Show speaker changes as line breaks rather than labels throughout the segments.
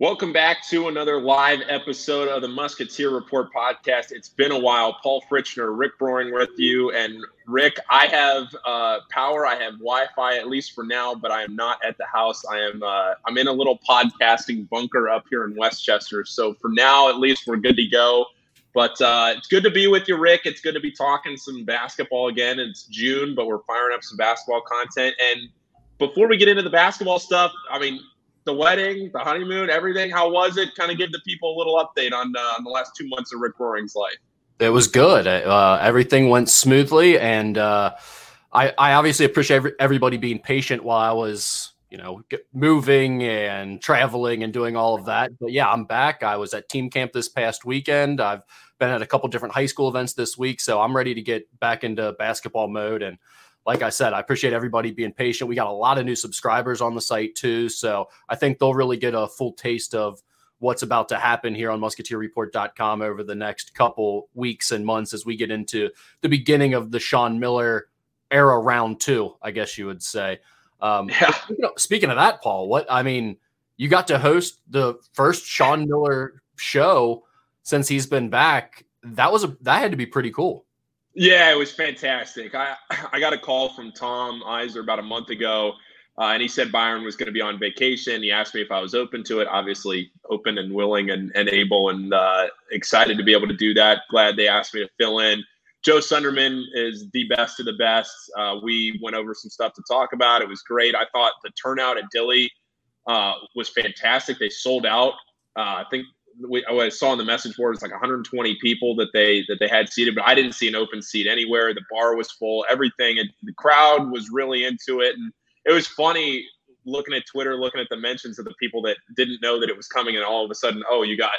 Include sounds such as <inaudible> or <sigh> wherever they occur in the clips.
Welcome back to another live episode of the Musketeer Report podcast. It's been a while. Paul Fritchner, Rick Broering with you. And Rick, I have uh, power. I have Wi-Fi at least for now, but I am not at the house. I am uh, I'm in a little podcasting bunker up here in Westchester. So for now, at least we're good to go. But uh, it's good to be with you, Rick. It's good to be talking some basketball again. It's June, but we're firing up some basketball content. And before we get into the basketball stuff, I mean, the wedding, the honeymoon, everything. How was it? Kind of give the people a little update on, uh, on the last two months of Rick Broering's life.
It was good. Uh, everything went smoothly, and uh, I, I, obviously appreciate every, everybody being patient while I was, you know, moving and traveling and doing all of that. But yeah, I'm back. I was at team camp this past weekend. I've been at a couple different high school events this week, so I'm ready to get back into basketball mode and like I said, I appreciate everybody being patient. We got a lot of new subscribers on the site too. So I think they'll really get a full taste of what's about to happen here on musketeerreport.com over the next couple weeks and months as we get into the beginning of the Sean Miller era round two, I guess you would say. Um, yeah. speaking, of, speaking of that, Paul, what I mean, you got to host the first Sean Miller show since he's been back. That was a that had to be pretty cool.
Yeah, it was fantastic. I I got a call from Tom Iser about a month ago, uh, and he said Byron was going to be on vacation. He asked me if I was open to it. Obviously, open and willing and, and able and uh, excited to be able to do that. Glad they asked me to fill in. Joe Sunderman is the best of the best. Uh, we went over some stuff to talk about. It was great. I thought the turnout at Dilly uh, was fantastic. They sold out. Uh, I think we, I saw on the message board it's like 120 people that they that they had seated, but I didn't see an open seat anywhere. The bar was full, everything, and the crowd was really into it, and it was funny looking at Twitter, looking at the mentions of the people that didn't know that it was coming, and all of a sudden, oh, you got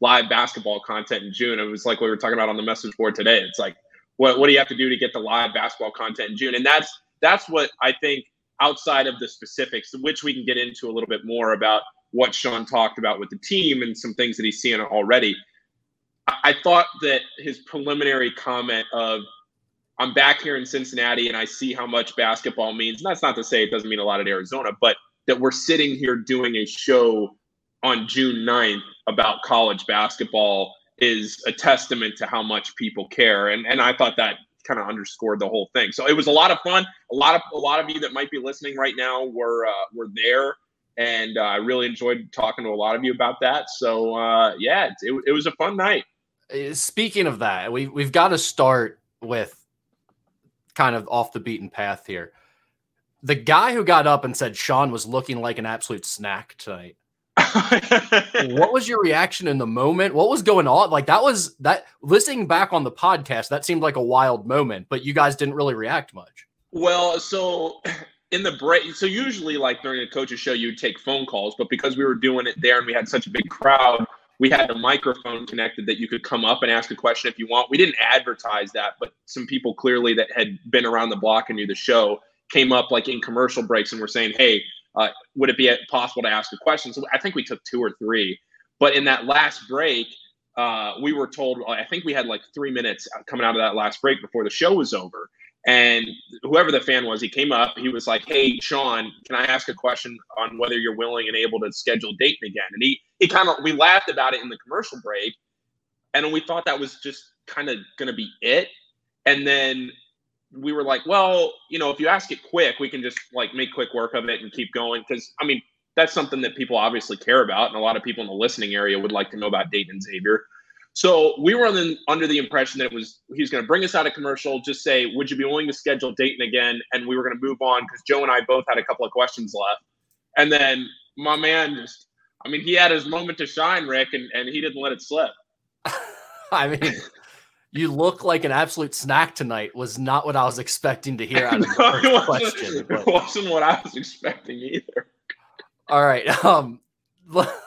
live basketball content in June. It was like we were talking about on the message board today. It's like, what what do you have to do to get the live basketball content in June? And that's that's what I think outside of the specifics, which we can get into a little bit more about what Sean talked about with the team and some things that he's seeing already. I thought that his preliminary comment of I'm back here in Cincinnati and I see how much basketball means. And that's not to say it doesn't mean a lot at Arizona, but that we're sitting here doing a show on June 9th about college basketball is a testament to how much people care. And and I thought that kind of underscored the whole thing. So it was a lot of fun. A lot of a lot of you that might be listening right now were uh, were there and uh, I really enjoyed talking to a lot of you about that. So uh, yeah, it, it was a fun night.
Uh, speaking of that, we we've got to start with kind of off the beaten path here. The guy who got up and said Sean was looking like an absolute snack tonight. <laughs> what was your reaction in the moment? What was going on? Like that was that listening back on the podcast, that seemed like a wild moment, but you guys didn't really react much.
Well, so in the break, so usually like during a coach's show, you'd take phone calls, but because we were doing it there and we had such a big crowd, we had a microphone connected that you could come up and ask a question if you want. We didn't advertise that, but some people clearly that had been around the block and knew the show came up like in commercial breaks and were saying, "Hey, uh, would it be possible to ask a question?" So I think we took two or three, but in that last break, uh, we were told I think we had like three minutes coming out of that last break before the show was over, and whoever the fan was, he came up. He was like, "Hey, Sean, can I ask a question on whether you're willing and able to schedule Dayton again?" And he he kind of we laughed about it in the commercial break, and we thought that was just kind of going to be it. And then we were like, "Well, you know, if you ask it quick, we can just like make quick work of it and keep going." Because I mean, that's something that people obviously care about, and a lot of people in the listening area would like to know about Dayton Xavier. So we were the, under the impression that it was he was going to bring us out a commercial, just say, "Would you be willing to schedule Dayton again?" And we were going to move on because Joe and I both had a couple of questions left. And then my man just, I mean, he had his moment to shine, Rick, and, and he didn't let it slip. <laughs>
I mean, you look like an absolute snack tonight was not what I was expecting to hear out of the <laughs> first question.
But... It wasn't what I was expecting either.
All right. <laughs> Um,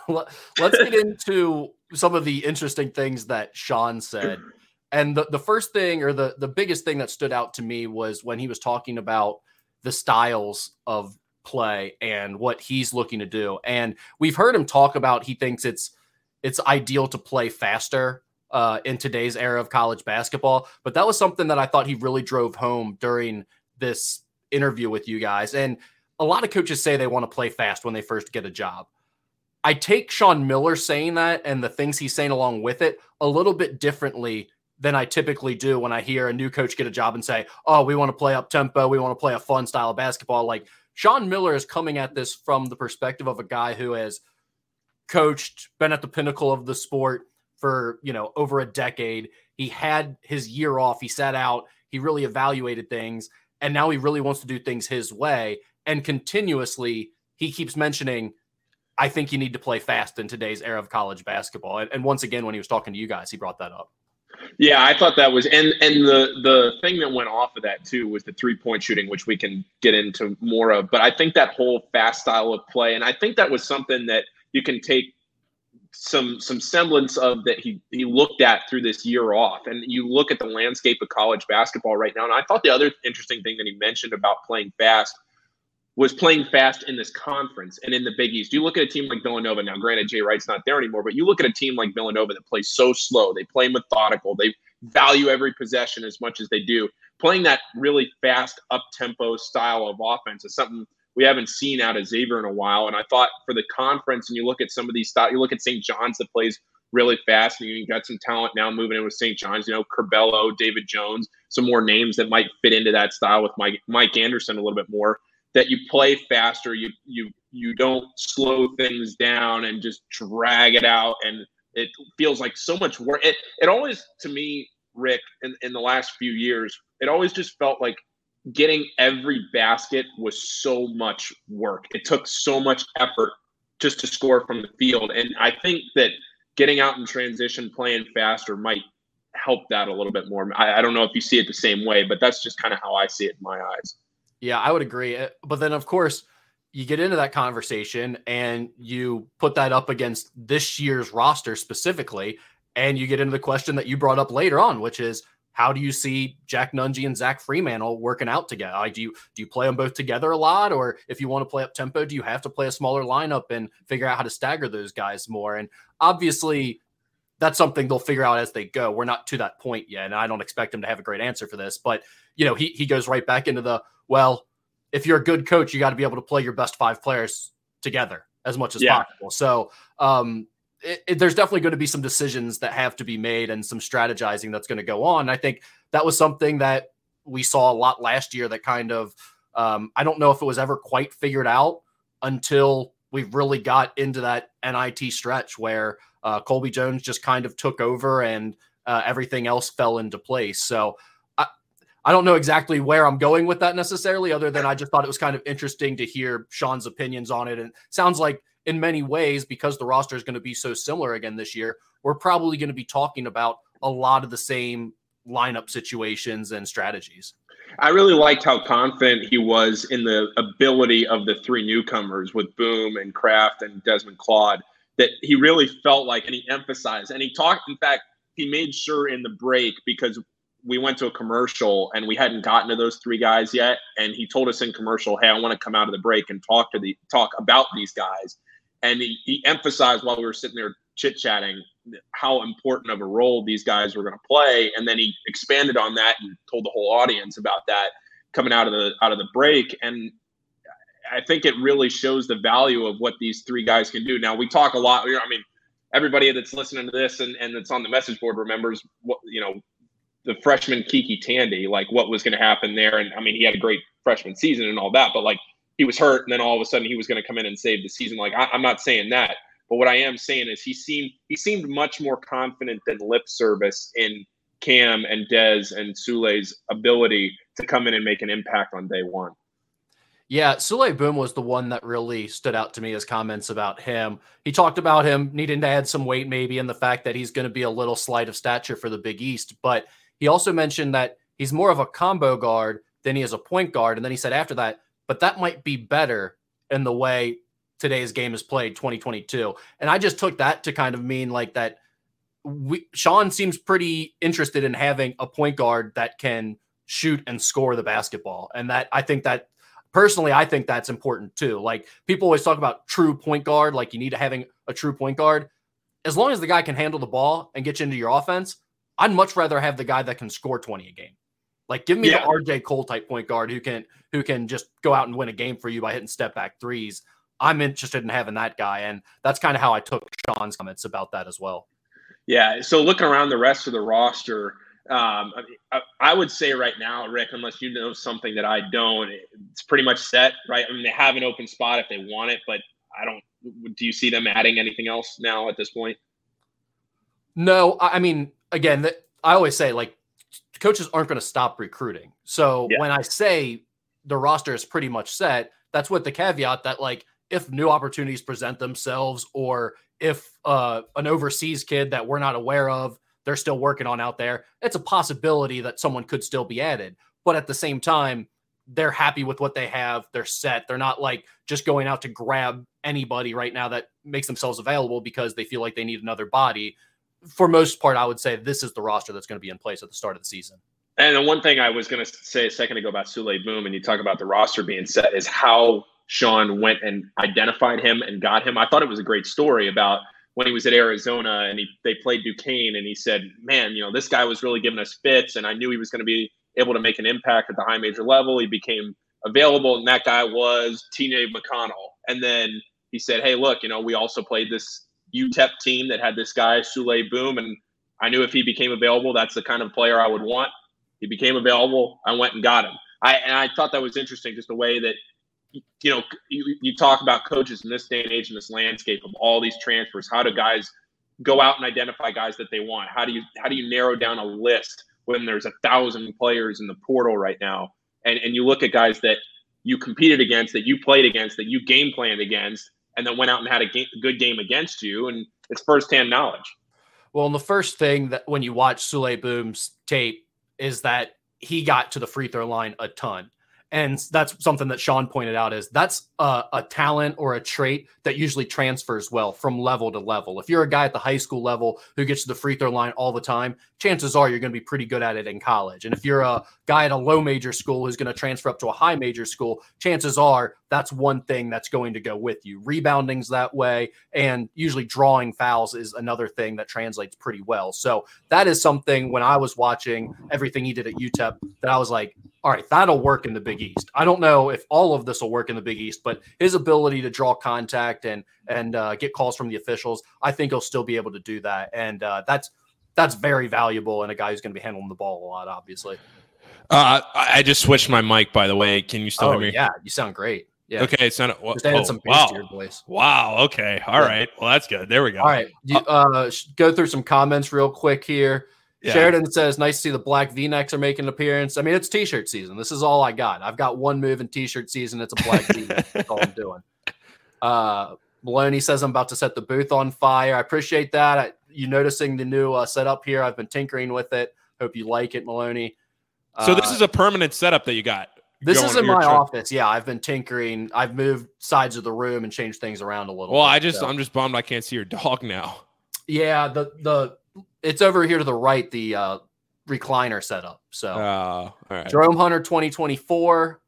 let's get into some of the interesting things that Sean said. <clears throat> And the, the first thing or the, the biggest thing that stood out to me was when he was talking about the styles of play and what he's looking to do. And we've heard him talk about he thinks it's it's ideal to play faster uh, in today's era of college basketball. But that was something that I thought he really drove home during this interview with you guys. And a lot of coaches say they want to play fast when they first get a job. I take Sean Miller saying that and the things he's saying along with it a little bit differently than I typically do when I hear a new coach get a job and say, "Oh, we want to play up tempo, we want to play a fun style of basketball." Like Sean Miller is coming at this from the perspective of a guy who has coached, been at the pinnacle of the sport for, you know, over a decade. He had his year off, he sat out, he really evaluated things, and now he really wants to do things his way and continuously he keeps mentioning I think you need to play fast in today's era of college basketball. And, and once again, when he was talking to you guys, he brought that up.
Yeah, I thought that was and and the the thing that went off of that too was the three point shooting, which we can get into more of. But I think that whole fast style of play, and I think that was something that you can take some some semblance of that he he looked at through this year off. And you look at the landscape of college basketball right now. And I thought the other interesting thing that he mentioned about playing fast was playing fast in this conference and in the Big East. You look at a team like Villanova. Now, granted, Jay Wright's not there anymore, but you look at a team like Villanova that plays so slow. They play methodical. They value every possession as much as they do. Playing that really fast, up tempo style of offense is something we haven't seen out of Xavier in a while. And I thought for the conference, and you look at some of these styles, you look at St. John's that plays really fast, and you got some talent now moving in with St. John's. You know, Curbelo, David Jones, some more names that might fit into that style with Mike Mike Anderson a little bit more that you play faster, you you you don't slow things down and just drag it out, and it feels like so much work. It it always to me, Rick, in, in the last few years, it always just felt like getting every basket was so much work. It took so much effort just to score from the field, and I think that getting out in transition, playing faster, might help that a little bit more. I, I don't know if you see it the same way, but that's just kind of how I see it in my eyes.
Yeah, I would agree. Eh, but then, of course, you get into that conversation and you put that up against this year's roster specifically, and you get into the question that you brought up later on, which is how do you see Jack Nunge and Zach Freemantle working out together? Like, do you do you play them both together a lot, or if you want to play up tempo, do you have to play a smaller lineup and figure out how to stagger those guys more? And obviously, that's something they'll figure out as they go. We're not to that point yet, and I don't expect him to have a great answer for this. But you know, he he goes right back into the well, if you're a good coach, you got to be able to play your best five players together as much as yeah. possible. So, um, it, it, there's definitely going to be some decisions that have to be made and some strategizing that's going to go on. I think that was something that we saw a lot last year that kind of, um, I don't know if it was ever quite figured out until we really got into that NIT stretch where uh, Colby Jones just kind of took over and uh, everything else fell into place. So, I I don't know exactly where I'm going with that necessarily, other than I just thought it was kind of interesting to hear Sean's opinions on it. And sounds like in many ways, because the roster is going to be so similar again this year, we're probably going to be talking about a lot of the same lineup situations and strategies.
I really liked how confident he was in the ability of the three newcomers with Boum and Craft and Desmond Claude. That he really felt like, and he emphasized, and he talked. In fact, he made sure in the break because we went to a commercial and we hadn't gotten to those three guys yet. And he told us in commercial, "Hey, I want to come out of the break and talk to the talk about these guys." And he, he emphasized while we were sitting there chit chatting how important of a role these guys were going to play. And then he expanded on that and told the whole audience about that coming out of the out of the break. And I think it really shows the value of what these three guys can do. Now we talk a lot. I mean, everybody that's listening to this and, and that's on the message board remembers what you know the freshman KyKy Tandy, like what was going to happen there. And I mean, he had a great freshman season and all that, but like he was hurt, and then all of a sudden he was going to come in and save the season. Like I, am not saying that, but what I am saying is he seemed he seemed much more confident than lip service in Cam and Dez and Sule's ability to come in and make an impact on day one.
Yeah, Souley Boum was the one that really stood out to me as comments about him. He talked about him needing to add some weight, maybe, and the fact that he's going to be a little slight of stature for the Big East. But he also mentioned that he's more of a combo guard than he is a point guard. And then he said after that, but that might be better in the way today's game is played 2022. And I just took that to kind of mean like that we, Sean seems pretty interested in having a point guard that can shoot and score the basketball. And that I think that personally, I think that's important too. Like people always talk about true point guard, like you need to having a true point guard. As long as the guy can handle the ball and get you into your offense, I'd much rather have the guy that can score 20 a game. Like give me yeah. the RJ Cole type point guard who can who can just go out and win a game for you by hitting step back threes. I'm interested in having that guy. And that's kind of how I took Sean's comments about that as well.
Yeah. So looking around the rest of the roster, um, I, I, would say right now, Rick, unless you know something that I don't, it's pretty much set, right? I mean, they have an open spot if they want it, but I don't. Do you see them adding anything else now at this point?
No, I mean, again, I always say like coaches aren't going to stop recruiting. So yeah. when I say the roster is pretty much set, that's what the caveat that like if new opportunities present themselves or if uh, an overseas kid that we're not aware of they're still working on out there. It's a possibility that someone could still be added but at the same time they're happy with what they have. They're set. They're not like just going out to grab anybody right now that makes themselves available because they feel like they need another body. For most part i would say this is the roster that's going to be in place at the start of the season.
And the one thing i was going to say a second ago about Souley Boum, and you talk about the roster being set is how Sean went and identified him and got him. I thought it was a great story about when he was at Arizona and he they played Duquesne and he said, "Man, you know, this guy was really giving us fits, and I knew he was going to be able to make an impact at the high major level." He became available, and that guy was TJ McConnell. And then he said, "Hey, look, you know, we also played this UTEP team that had this guy Souley Boum, and I knew if he became available, that's the kind of player I would want." He became available. I went and got him. I and I thought that was interesting, just the way that you know, you, you talk about coaches in this day and age in this landscape of all these transfers. How do guys go out and identify guys that they want? How do you how do you narrow down a list when there's a thousand players in the portal right now? And and you look at guys that you competed against, that you played against, that you game planned against, and then went out and had a game, good game against you, and it's firsthand knowledge.
Well, and the first thing that when you watch Souley Boum's tape is that he got to the free throw line a ton. And that's something that Sean pointed out is that's a, a, talent or a trait that usually transfers well from level to level. If you're a guy at the high school level who gets to the free throw line all the time, chances are you're going to be pretty good at it in college. And if you're a guy at a low major school who's going to transfer up to a high major school, chances are that's one thing that's going to go with you. Rebounding's that way, and usually drawing fouls is another thing that translates pretty well. So that is something when I was watching everything he did at UTEP that I was like, all right, that'll work in the Big East. I don't know if all of this will work in the Big East, but his ability to draw contact and and uh, get calls from the officials, I think he'll still be able to do that, and uh, that's that's very valuable in a guy who's going to be handling the ball a lot, obviously.
Uh, I just switched my mic, by the way. Can you still
oh,
hear me?
Yeah, you sound great. Yeah.
Okay, it's not.
Just added oh, some
wow.
to your voice.
Wow. Okay. All yeah. right. Well, that's good. There we go.
All right. You, uh, go through some comments real quick here. Yeah. Sheridan says, "Nice to see the black V-necks are making an appearance." I mean, it's T-shirt season. This is all I got. I've got one move in T-shirt season. It's a black V. <laughs> That's all I'm doing. Uh, Maloney says, "I'm about to set the booth on fire." I appreciate that. I, you noticing the new uh, setup here? I've been tinkering with it. Hope you like it, Maloney.
So this is a permanent setup that you got.
This is in my trip. office. Yeah, I've been tinkering. I've moved sides of the room and changed things around a little.
Well,
bit,
I just so. I'm just bummed I can't see your dog now.
Yeah, the the it's over here to the right, the uh, recliner setup. So, uh,
all right.
Jerome Hunter 2024.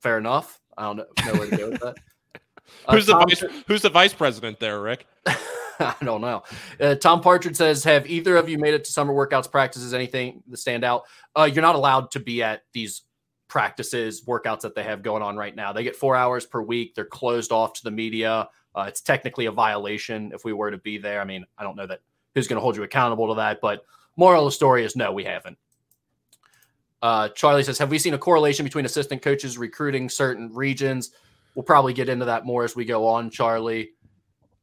Fair enough. I don't know, know where to go with that. <laughs>
Uh, who's the vice, who's the vice president there, Rick? <laughs>
I don't know. Uh, Tom Partridge says, "Have either of you made it to summer workouts practices? Anything that stand out? Uh, you're not allowed to be at these practices, workouts that they have going on right now. They get four hours per week. They're closed off to the media. Uh, it's technically a violation if we were to be there. I mean, I don't know that who's going to hold you accountable to that. But moral of the story is no, we haven't. Uh, Charlie says, have we seen a correlation between assistant coaches recruiting certain regions? We'll probably get into that more as we go on, Charlie.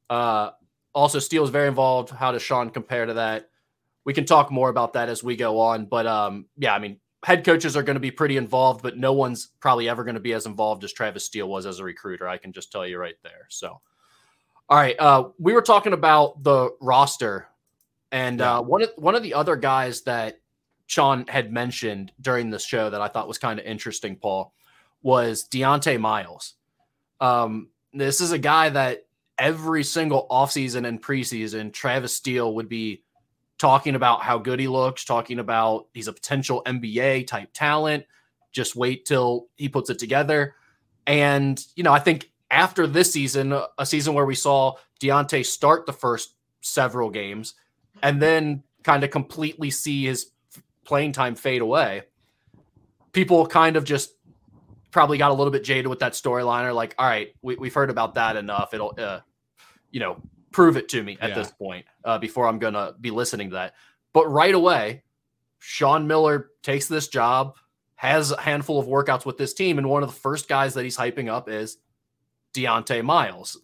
Uh, also, Steele is very involved. How does Sean compare to that? We can talk more about that as we go on. But um, yeah, I mean, head coaches are going to be pretty involved, but no one's probably ever going to be as involved as Travis Steele was as a recruiter. I can just tell you right there. So, all right, uh, we were talking about the roster and yeah. uh, one of one of the other guys that Sean had mentioned during the show that I thought was kind of interesting, Paul, was Dieonte Miles. Um, this is a guy that every single offseason and preseason, Travis Steele would be talking about how good he looks, talking about he's a potential NBA type talent. Just wait till he puts it together. And, you know, I think after this season, a season where we saw Dieonte start the first several games, and then kind of completely see his playing time fade away, people kind of just probably got a little bit jaded with that storyline or like, all right, we, we've heard about that enough. It'll, uh, you know, prove it to me at yeah. this point uh, before I'm going to be listening to that. But right away, Sean Miller takes this job, has a handful of workouts with this team, and one of the first guys that he's hyping up is Dieonte Miles.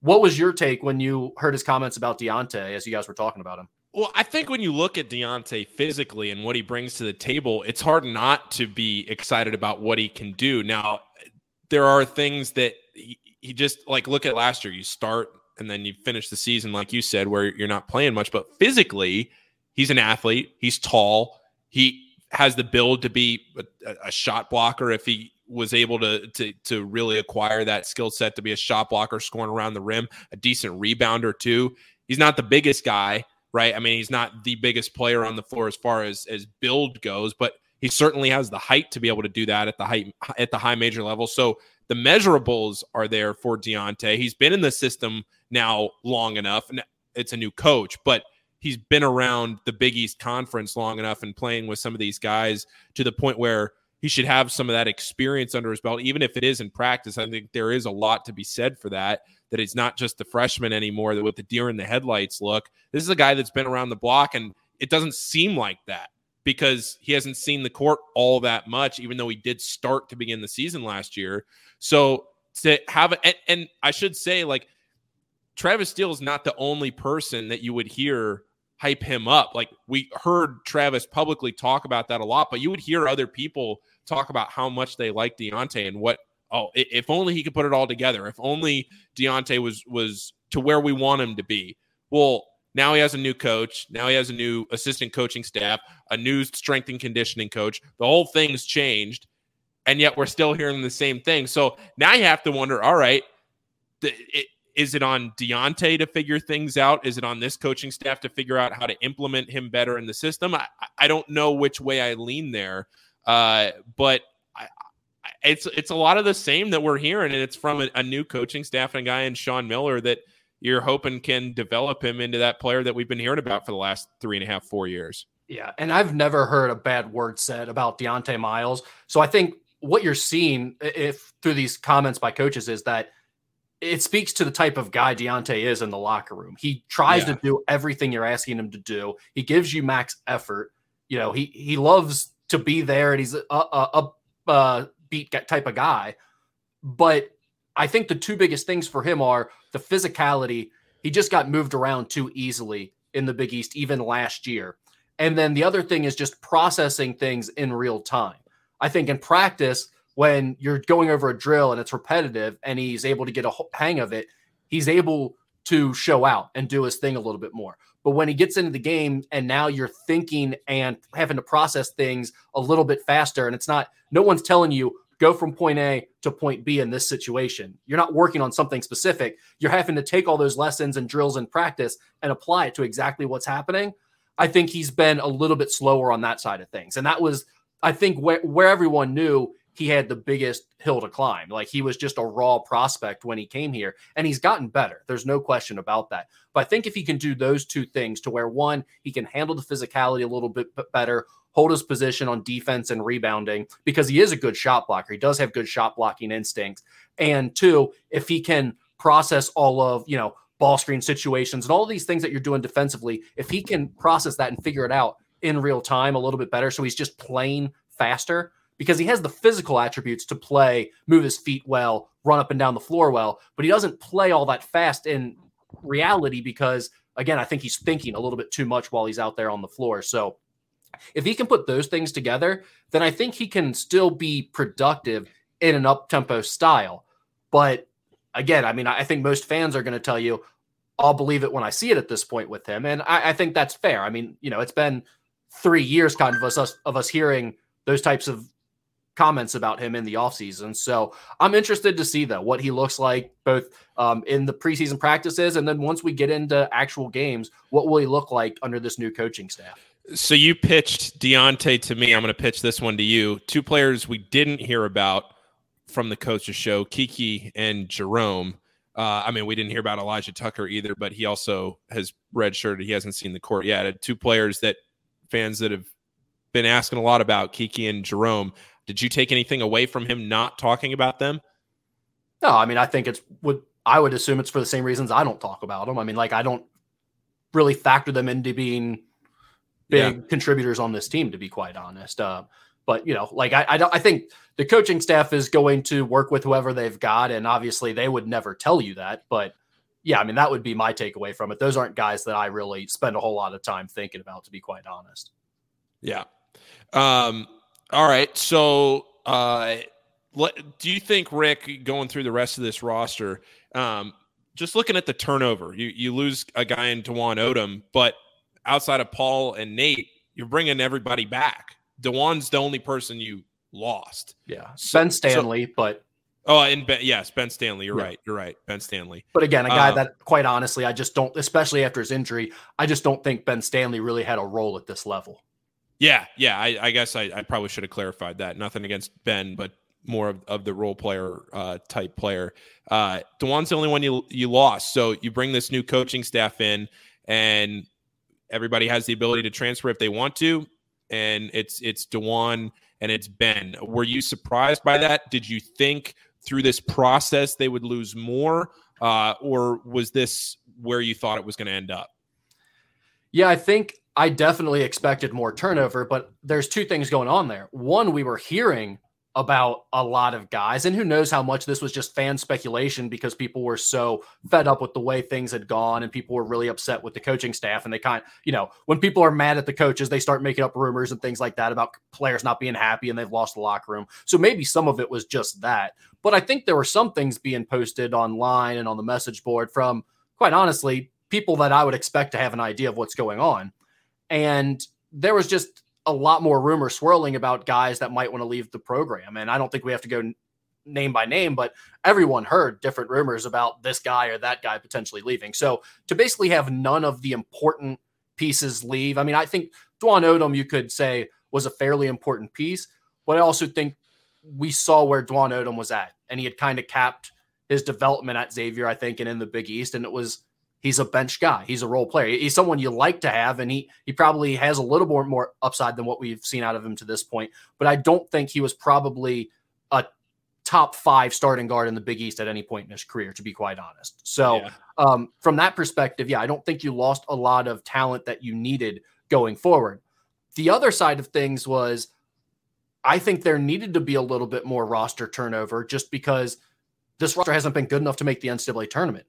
What was your take when you heard his comments about Dieonte as you guys were talking about him?
Well, I think when you look at Dieonte physically and what he brings to the table, it's hard not to be excited about what he can do. Now, there are things that he, he just like look at last year. You start and then you finish the season, like you said, where you're not playing much, but physically, he's an athlete. He's tall. He has the build to be a, a shot blocker if he was able to to to really acquire that skill set to be a shot blocker, scoring around the rim, a decent rebounder too. He's not the biggest guy, right? I mean, he's not the biggest player on the floor as far as as build goes, but he certainly has the height to be able to do that at the height at the high major level. So the measurables are there for Dieonte. He's been in the system now long enough, and it's a new coach, but he's been around the Big East Conference long enough and playing with some of these guys to the point where he should have some of that experience under his belt, even if it is in practice. I think there is a lot to be said for that. That he's not just the freshman anymore, that with the deer in the headlights look. This is a guy that's been around the block, and it doesn't seem like that because he hasn't seen the court all that much, even though he did start to begin the season last year. So to have and, and I should say, like Travis Steele is not the only person that you would hear hype him up. Like we heard Travis publicly talk about that a lot, but you would hear other people talk about how much they like Dieonte and what oh, if only he could put it all together. If only Dieonte was was to where we want him to be. Well, now he has a new coach. Now he has a new assistant coaching staff, a new strength and conditioning coach. The whole thing's changed, and yet we're still hearing the same thing. So now you have to wonder: All right, it, is it on Dieonte to figure things out? Is it on this coaching staff to figure out how to implement him better in the system? I, I don't know which way I lean there, uh, but I, it's it's a lot of the same that we're hearing, and it's from a, a new coaching staff and a guy in Sean Miller that you're hoping can develop him into that player that we've been hearing about for the last three and a half, four years.
Yeah, and I've never heard a bad word said about Dieonte Miles. So I think what you're seeing if through these comments by coaches is that it speaks to the type of guy Dieonte is in the locker room. He tries yeah. to do everything you're asking him to do. He gives you max effort. You know, he he loves to be there, and he's a, a, a, a uh, beat type of guy. But I think the two biggest things for him are the physicality. He just got moved around too easily in the Big East, even last year. And then the other thing is just processing things in real time. I think in practice, when you're going over a drill and it's repetitive and he's able to get a hang of it, he's able to show out and do his thing a little bit more. But when he gets into the game and now you're thinking and having to process things a little bit faster, and it's not, no one's telling you go from point A to point B in this situation. You're not working on something specific. You're having to take all those lessons and drills and practice and apply it to exactly what's happening. I think he's been a little bit slower on that side of things. And that was, I think, where, where everyone knew he had the biggest hill to climb. Like he was just a raw prospect when he came here, and he's gotten better. There's no question about that. But I think if he can do those two things to where one, he can handle the physicality a little bit better, hold his position on defense and rebounding because he is a good shot blocker. He does have good shot blocking instincts. And two, if he can process all of, you know, ball screen situations and all these things that you're doing defensively, if he can process that and figure it out in real time a little bit better, so he's just playing faster, because he has the physical attributes to play, move his feet well, run up and down the floor well, but he doesn't play all that fast in reality because, again, I think he's thinking a little bit too much while he's out there on the floor. So if he can put those things together, then I think he can still be productive in an up tempo style. But again, I mean, I think most fans are going to tell you, I'll believe it when I see it at this point with him. And I, I think that's fair. I mean, you know, it's been three years kind of us of us hearing those types of comments about him in the offseason. So I'm interested to see though what he looks like both um, in the preseason practices and then once we get into actual games, what will he look like under this new coaching staff?
So you pitched Dieonte to me. I'm going to pitch this one to you. Two players we didn't hear about from the coaches show, KyKy and Jerome. Uh, I mean, we didn't hear about Elijah Tucker either, but he also has redshirted. He hasn't seen the court yet. Two players that fans that have been asking a lot about, KyKy and Jerome. Did you take anything away from him not talking about them?
No, I mean, I think it's would I would assume it's for the same reasons I don't talk about them. I mean, like I don't really factor them into being big yeah. contributors on this team, to be quite honest. Uh, but you know, like I, I, don't, I think the coaching staff is going to work with whoever they've got, and obviously they would never tell you that. But yeah, I mean, that would be my takeaway from it. Those aren't guys that I really spend a whole lot of time thinking about, to be quite honest.
Yeah. Um. All right. So, uh, do you think Rick going through the rest of this roster? Um, just looking at the turnover, you you lose a guy in Dwon Odom, but outside of Paul and Nate, you're bringing everybody back. Dwon's the only person you lost.
Yeah, so, Ben Stanley, so, but
oh, and Ben, yes, Ben Stanley. You're yeah. right. You're right. Ben Stanley.
But again, a guy um, that, quite honestly, I just don't, especially after his injury, I just don't think Ben Stanley really had a role at this level.
Yeah, yeah. I, I guess I, I, probably should have clarified that. Nothing against Ben, but more of, of the role player uh, type player. Uh, Dwon's the only one you you lost. So you bring this new coaching staff in, and everybody has the ability to transfer if they want to. And it's it's Dwan and it's Ben. Were you surprised by that? Did you think through this process they would lose more, uh, or was this where you thought it was going to end up?
Yeah, I think I definitely expected more turnover, but there's two things going on there. One, we were hearing about a lot of guys. And who knows how much this was just fan speculation because people were so fed up with the way things had gone and people were really upset with the coaching staff. And they kind of, you know, when people are mad at the coaches, they start making up rumors and things like that about players not being happy and they've lost the locker room. So maybe some of it was just that. But I think there were some things being posted online and on the message board from, quite honestly, people that I would expect to have an idea of what's going on. And there was just a lot more rumor swirling about guys that might want to leave the program. And I don't think we have to go name by name, but everyone heard different rumors about this guy or that guy potentially leaving. So to basically have none of the important pieces leave, I mean, I think Dwon Odom, you could say, was a fairly important piece, but I also think we saw where Dwon Odom was at, and he had kind of capped his development at Xavier, I think, and in the Big East, and it was he's a bench guy. He's a role player. He's someone you like to have, and he he probably has a little more more upside than what we've seen out of him to this point. But I don't think he was probably a top five starting guard in the Big East at any point in his career, to be quite honest. So yeah. um, from that perspective, yeah, I don't think you lost a lot of talent that you needed going forward. The other side of things was, I think there needed to be a little bit more roster turnover, just because this roster hasn't been good enough to make the NCAA tournament.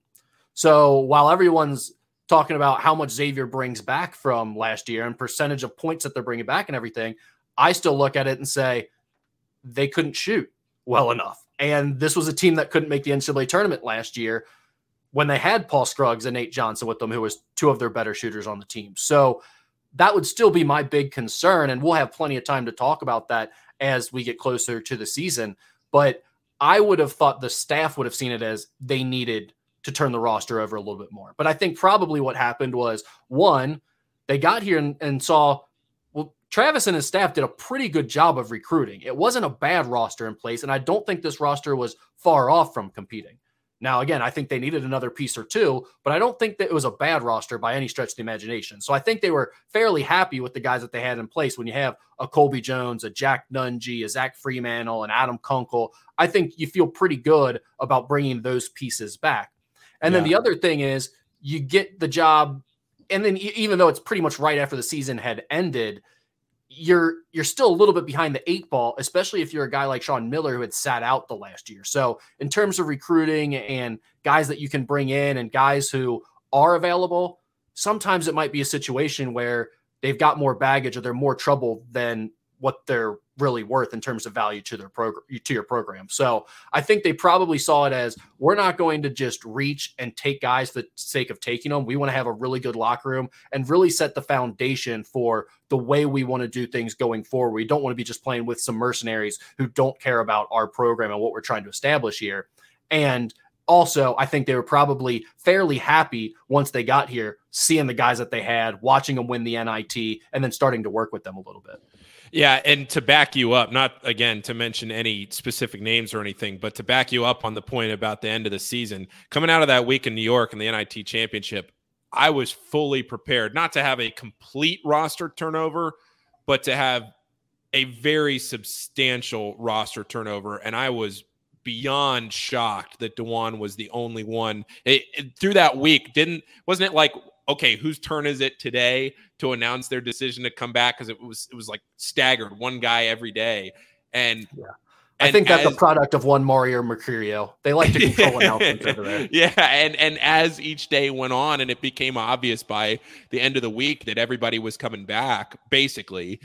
So while everyone's talking about how much Xavier brings back from last year and percentage of points that they're bringing back and everything, I still look at it and say they couldn't shoot well enough. And this was a team that couldn't make the NCAA tournament last year when they had Paul Scruggs and Nate Johnson with them, who was two of their better shooters on the team. So that would still be my big concern. And we'll have plenty of time to talk about that as we get closer to the season. But I would have thought the staff would have seen it as they needed to turn the roster over a little bit more. But I think probably what happened was one, they got here and, and saw, well, Travis and his staff did a pretty good job of recruiting. It wasn't a bad roster in place. And I don't think this roster was far off from competing. Now, again, I think they needed another piece or two, but I don't think that it was a bad roster by any stretch of the imagination. So I think they were fairly happy with the guys that they had in place. When you have a Colby Jones, a Jack Nunge, a Zach Freemantle, and Adam Kunkel, I think you feel pretty good about bringing those pieces back. And yeah. then the other thing is you get the job, and then even though it's pretty much right after the season had ended, you're you're still a little bit behind the eight ball, especially if you're a guy like Sean Miller who had sat out the last year. So in terms of recruiting and guys that you can bring in and guys who are available, sometimes it might be a situation where they've got more baggage or they're more trouble than what they're really worth in terms of value to their program to your program. So I think they probably saw it as we're not going to just reach and take guys for the sake of taking them. We want to have a really good locker room and really set the foundation for the way we want to do things going forward. We don't want to be just playing with some mercenaries who don't care about our program and what we're trying to establish here. And also, I think they were probably fairly happy once they got here, seeing the guys that they had, watching them win the NIT, and then starting to work with them a little bit.
Yeah, and to back you up, not again to mention any specific names or anything, but to back you up on the point about the end of the season, coming out of that week in New York in the NIT championship, I was fully prepared not to have a complete roster turnover, but to have a very substantial roster turnover, and I was beyond shocked that Dajuan was the only one it, it, through that week. Didn't wasn't it like okay, whose turn is it today to announce their decision to come back? Because it was it was like staggered, one guy every day, and
yeah. I think that's as, a product of one Mario Mercurio. They like to control <laughs> announcements over there. <laughs>
Yeah, and and as each day went on, and it became obvious by the end of the week that everybody was coming back, basically,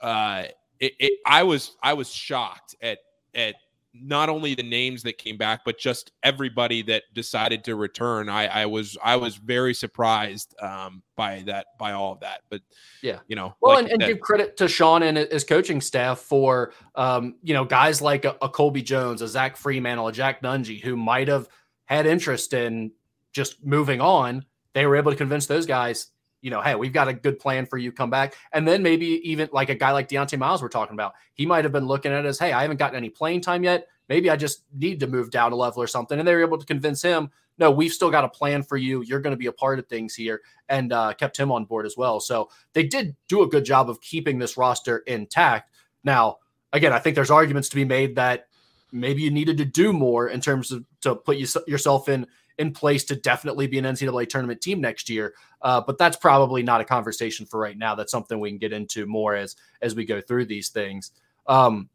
uh, it, it, I was I was shocked at at not only the names that came back, but just everybody that decided to return. I, I was I was very surprised um, by that by all of that. But
yeah,
you know,
well, like and, and give credit to Sean and his coaching staff for um, you know guys like a, a Colby Jones, a Zach Freemantle, a Jack Nunge, who might have had interest in just moving on. They were able to convince those guys you know, hey, we've got a good plan for you. Come back, and then maybe even like a guy like Dieonte Miles we're talking about, he might have been looking at it as, hey, I haven't gotten any playing time yet. Maybe I just need to move down a level or something. And they were able to convince him, no, we've still got a plan for you. You're going to be a part of things here, and uh, kept him on board as well. So they did do a good job of keeping this roster intact. Now, again, I think there's arguments to be made that maybe you needed to do more in terms of to put you, yourself in in place to definitely be an NCAA tournament team next year. Uh, but that's probably not a conversation for right now. That's something we can get into more as as we go through these things. Um,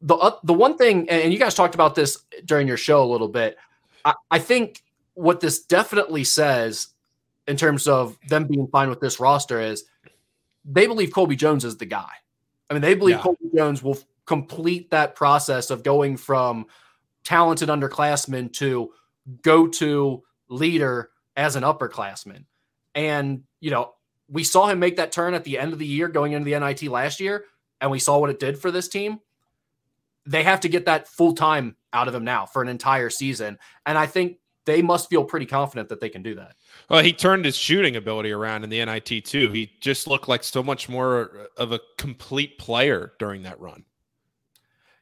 the uh, the one thing, and you guys talked about this during your show a little bit. I, I think what this definitely says in terms of them being fine with this roster is they believe Colby Jones is the guy. I mean, they believe yeah. Colby Jones will complete that process of going from talented underclassmen to go to leader as an upperclassman. And, you know, we saw him make that turn at the end of the year going into the NIT last year, and we saw what it did for this team. They have to get that full time out of him now for an entire season. And I think they must feel pretty confident that they can do that.
Well, he turned his shooting ability around in the NIT too. He just looked like so much more of a complete player during that run.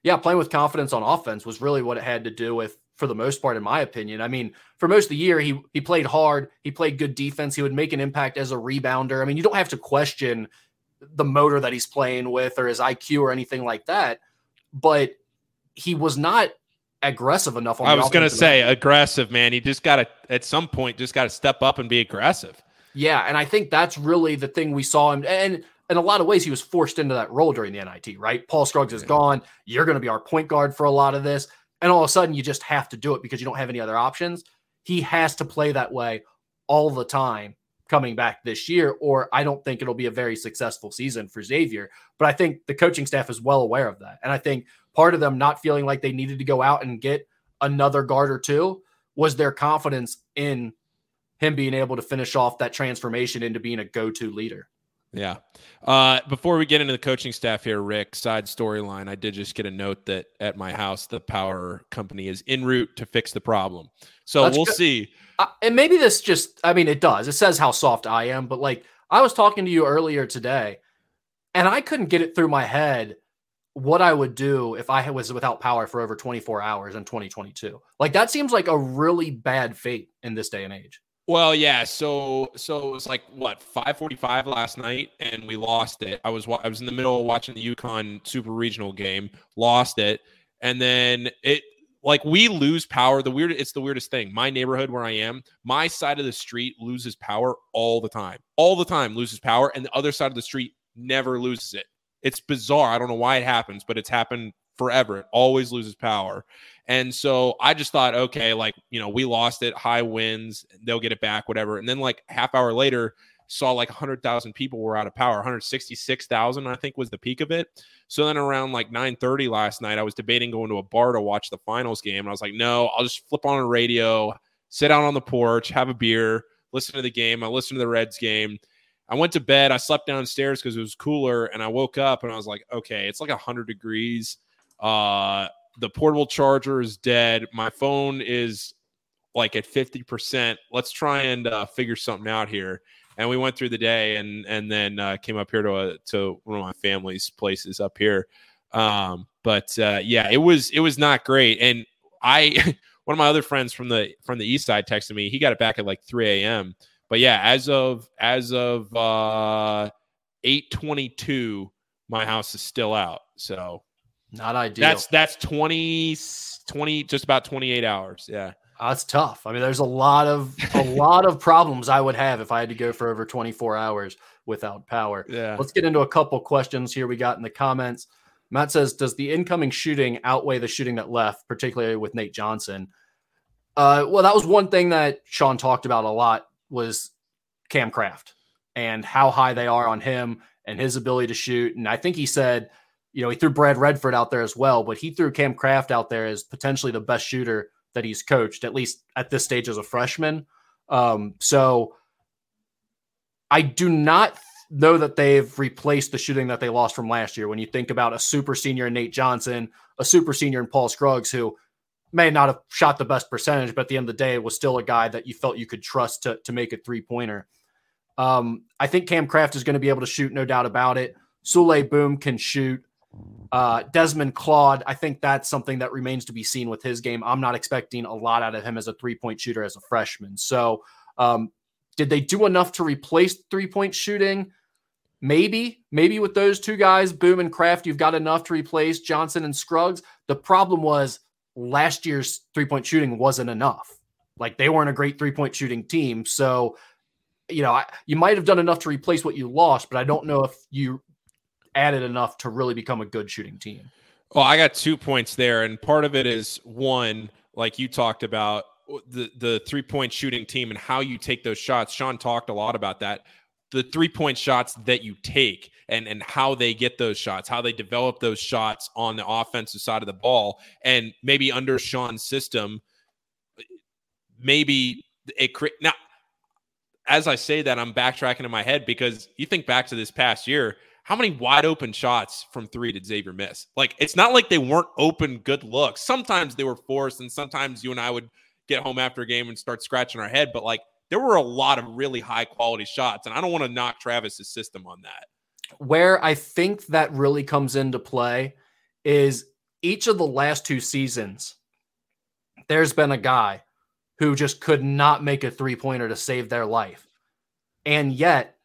Yeah, playing with confidence on offense was really what it had to do with for the most part, in my opinion. I mean, for most of the year, he he played hard. He played good defense. He would make an impact as a rebounder. I mean, you don't have to question the motor that he's playing with or his IQ or anything like that. But he was not aggressive enough.
I was going to say end. aggressive, man. He just got to at some point just got to step up and be aggressive.
Yeah, and I think that's really the thing we saw him and. In a lot of ways, he was forced into that role during the NIT, right? Paul Scruggs is gone. You're going to be our point guard for a lot of this and all of a sudden you just have to do it because you don't have any other options. He has to play that way all the time coming back this year, or I don't think it'll be a very successful season for Xavier. But I think the coaching staff is well aware of that. And I think part of them not feeling like they needed to go out and get another guard or two was their confidence in him being able to finish off that transformation into being a go to leader.
Yeah. Uh, before we get into the coaching staff here, Rick, side storyline, I did just get a note that at my house, the power company is en route to fix the problem. So That's we'll good. see.
Uh, and maybe this just, I mean, it does. It says how soft I am, but like I was talking to you earlier today and I couldn't get it through my head what I would do if I was without power for over 24 hours in 2022. Like that seems like a really bad fate in this day and age.
Well, yeah. So, so it was like what five forty-five last night, and we lost it. I was I was in the middle of watching the UConn Super Regional game, lost it, and then it like we lose power. The weird, it's the weirdest thing. My neighborhood where I am, my side of the street loses power all the time, all the time loses power, and the other side of the street never loses it. It's bizarre. I don't know why it happens, but it's happened forever. It always loses power. And so I just thought, okay, like, you know, we lost it, high winds, they'll get it back, whatever. And then like half hour later, saw like 100,000 people were out of power. 166,000 I think was the peak of it. So then around like 9:30 last night I was debating going to a bar to watch the finals game and I was like, "No, I'll just flip on a radio, sit out on the porch, have a beer, listen to the game. I listened to the Reds game. I went to bed. I slept downstairs because it was cooler, and I woke up and I was like, okay, it's like 100 degrees. Uh, the portable charger is dead. My phone is like at 50%. Let's try and uh, figure something out here. And we went through the day and and then uh, came up here to a, to one of my family's places up here. Um, but uh, yeah, it was it was not great. And I <laughs> one of my other friends from the from the east side texted me. He got it back at like 3 a.m. But yeah, as of as of uh 822 my house is still out. So
not ideal.
That's that's 20, 20 just about 28 hours. Yeah.
That's tough. I mean, there's a lot of a <laughs> lot of problems I would have if I had to go for over 24 hours without power.
Yeah.
Let's get into a couple questions here we got in the comments. Matt says, "Does the incoming shooting outweigh the shooting that left, particularly with Nate Johnson?" Uh, well, that was one thing that Sean talked about a lot was Cam Craft and how high they are on him and his ability to shoot. And I think he said, you know, he threw Brad Redford out there as well, but he threw Cam Craft out there as potentially the best shooter that he's coached, at least at this stage as a freshman. Um, so I do not know that they've replaced the shooting that they lost from last year. When you think about a super senior in Nate Johnson, a super senior in Paul Scruggs, who may not have shot the best percentage, but at the end of the day, was still a guy that you felt you could trust to, to make a three pointer. Um, I think Cam Craft is going to be able to shoot, no doubt about it. Souley Boum can shoot. Uh, Desmond Claude, I think that's something that remains to be seen with his game. I'm not expecting a lot out of him as a three point shooter as a freshman. So, um, did they do enough to replace three point shooting? Maybe, maybe with those two guys, Boum and Craft, you've got enough to replace Johnson and Scruggs. The problem was last year's three point shooting wasn't enough. Like they weren't a great three point shooting team. So, you know, I, you might have done enough to replace what you lost, but I don't know if you added enough to really become a good shooting team.
Well, I got two points there, and part of it is one, like you talked about the the three point shooting team and how you take those shots. Sean talked a lot about that. The three point shots that you take and and how they get those shots, how they develop those shots on the offensive side of the ball, and maybe under Sean's system, maybe it now. As I say that, I'm backtracking in my head because you think back to this past year how many wide open shots from three did Xavier miss? Like, it's not like they weren't open good looks. Sometimes they were forced, and sometimes you and I would get home after a game and start scratching our head. But like, there were a lot of really high quality shots, and I don't want to knock Travis's system on that.
Where I think that really comes into play is each of the last two seasons, there's been a guy who just could not make a three pointer to save their life. And yet,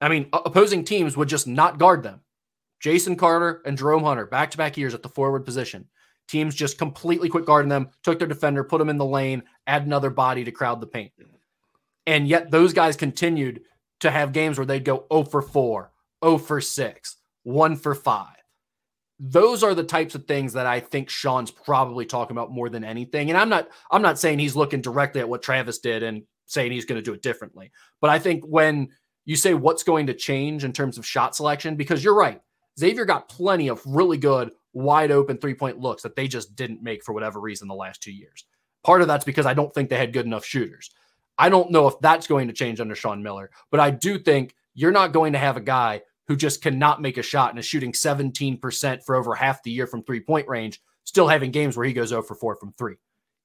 I mean, opposing teams would just not guard them. Jason Carter and Jerome Hunter, back to back years at the forward position. Teams just completely quit guarding them, took their defender, put them in the lane, add another body to crowd the paint. And yet those guys continued to have games where they'd go 0 for 4, 0 for 6, 1 for 5. Those are the types of things that I think Sean's probably talking about more than anything. And I'm not I'm not saying he's looking directly at what Travis did and saying he's going to do it differently. But I think when you say what's going to change in terms of shot selection because you're right. Xavier got plenty of really good wide open three point looks that they just didn't make for whatever reason the last two years. Part of that's because I don't think they had good enough shooters. I don't know if that's going to change under Sean Miller, but I do think you're not going to have a guy who just cannot make a shot and is shooting 17% for over half the year from three point range, still having games where he goes over 4 from three.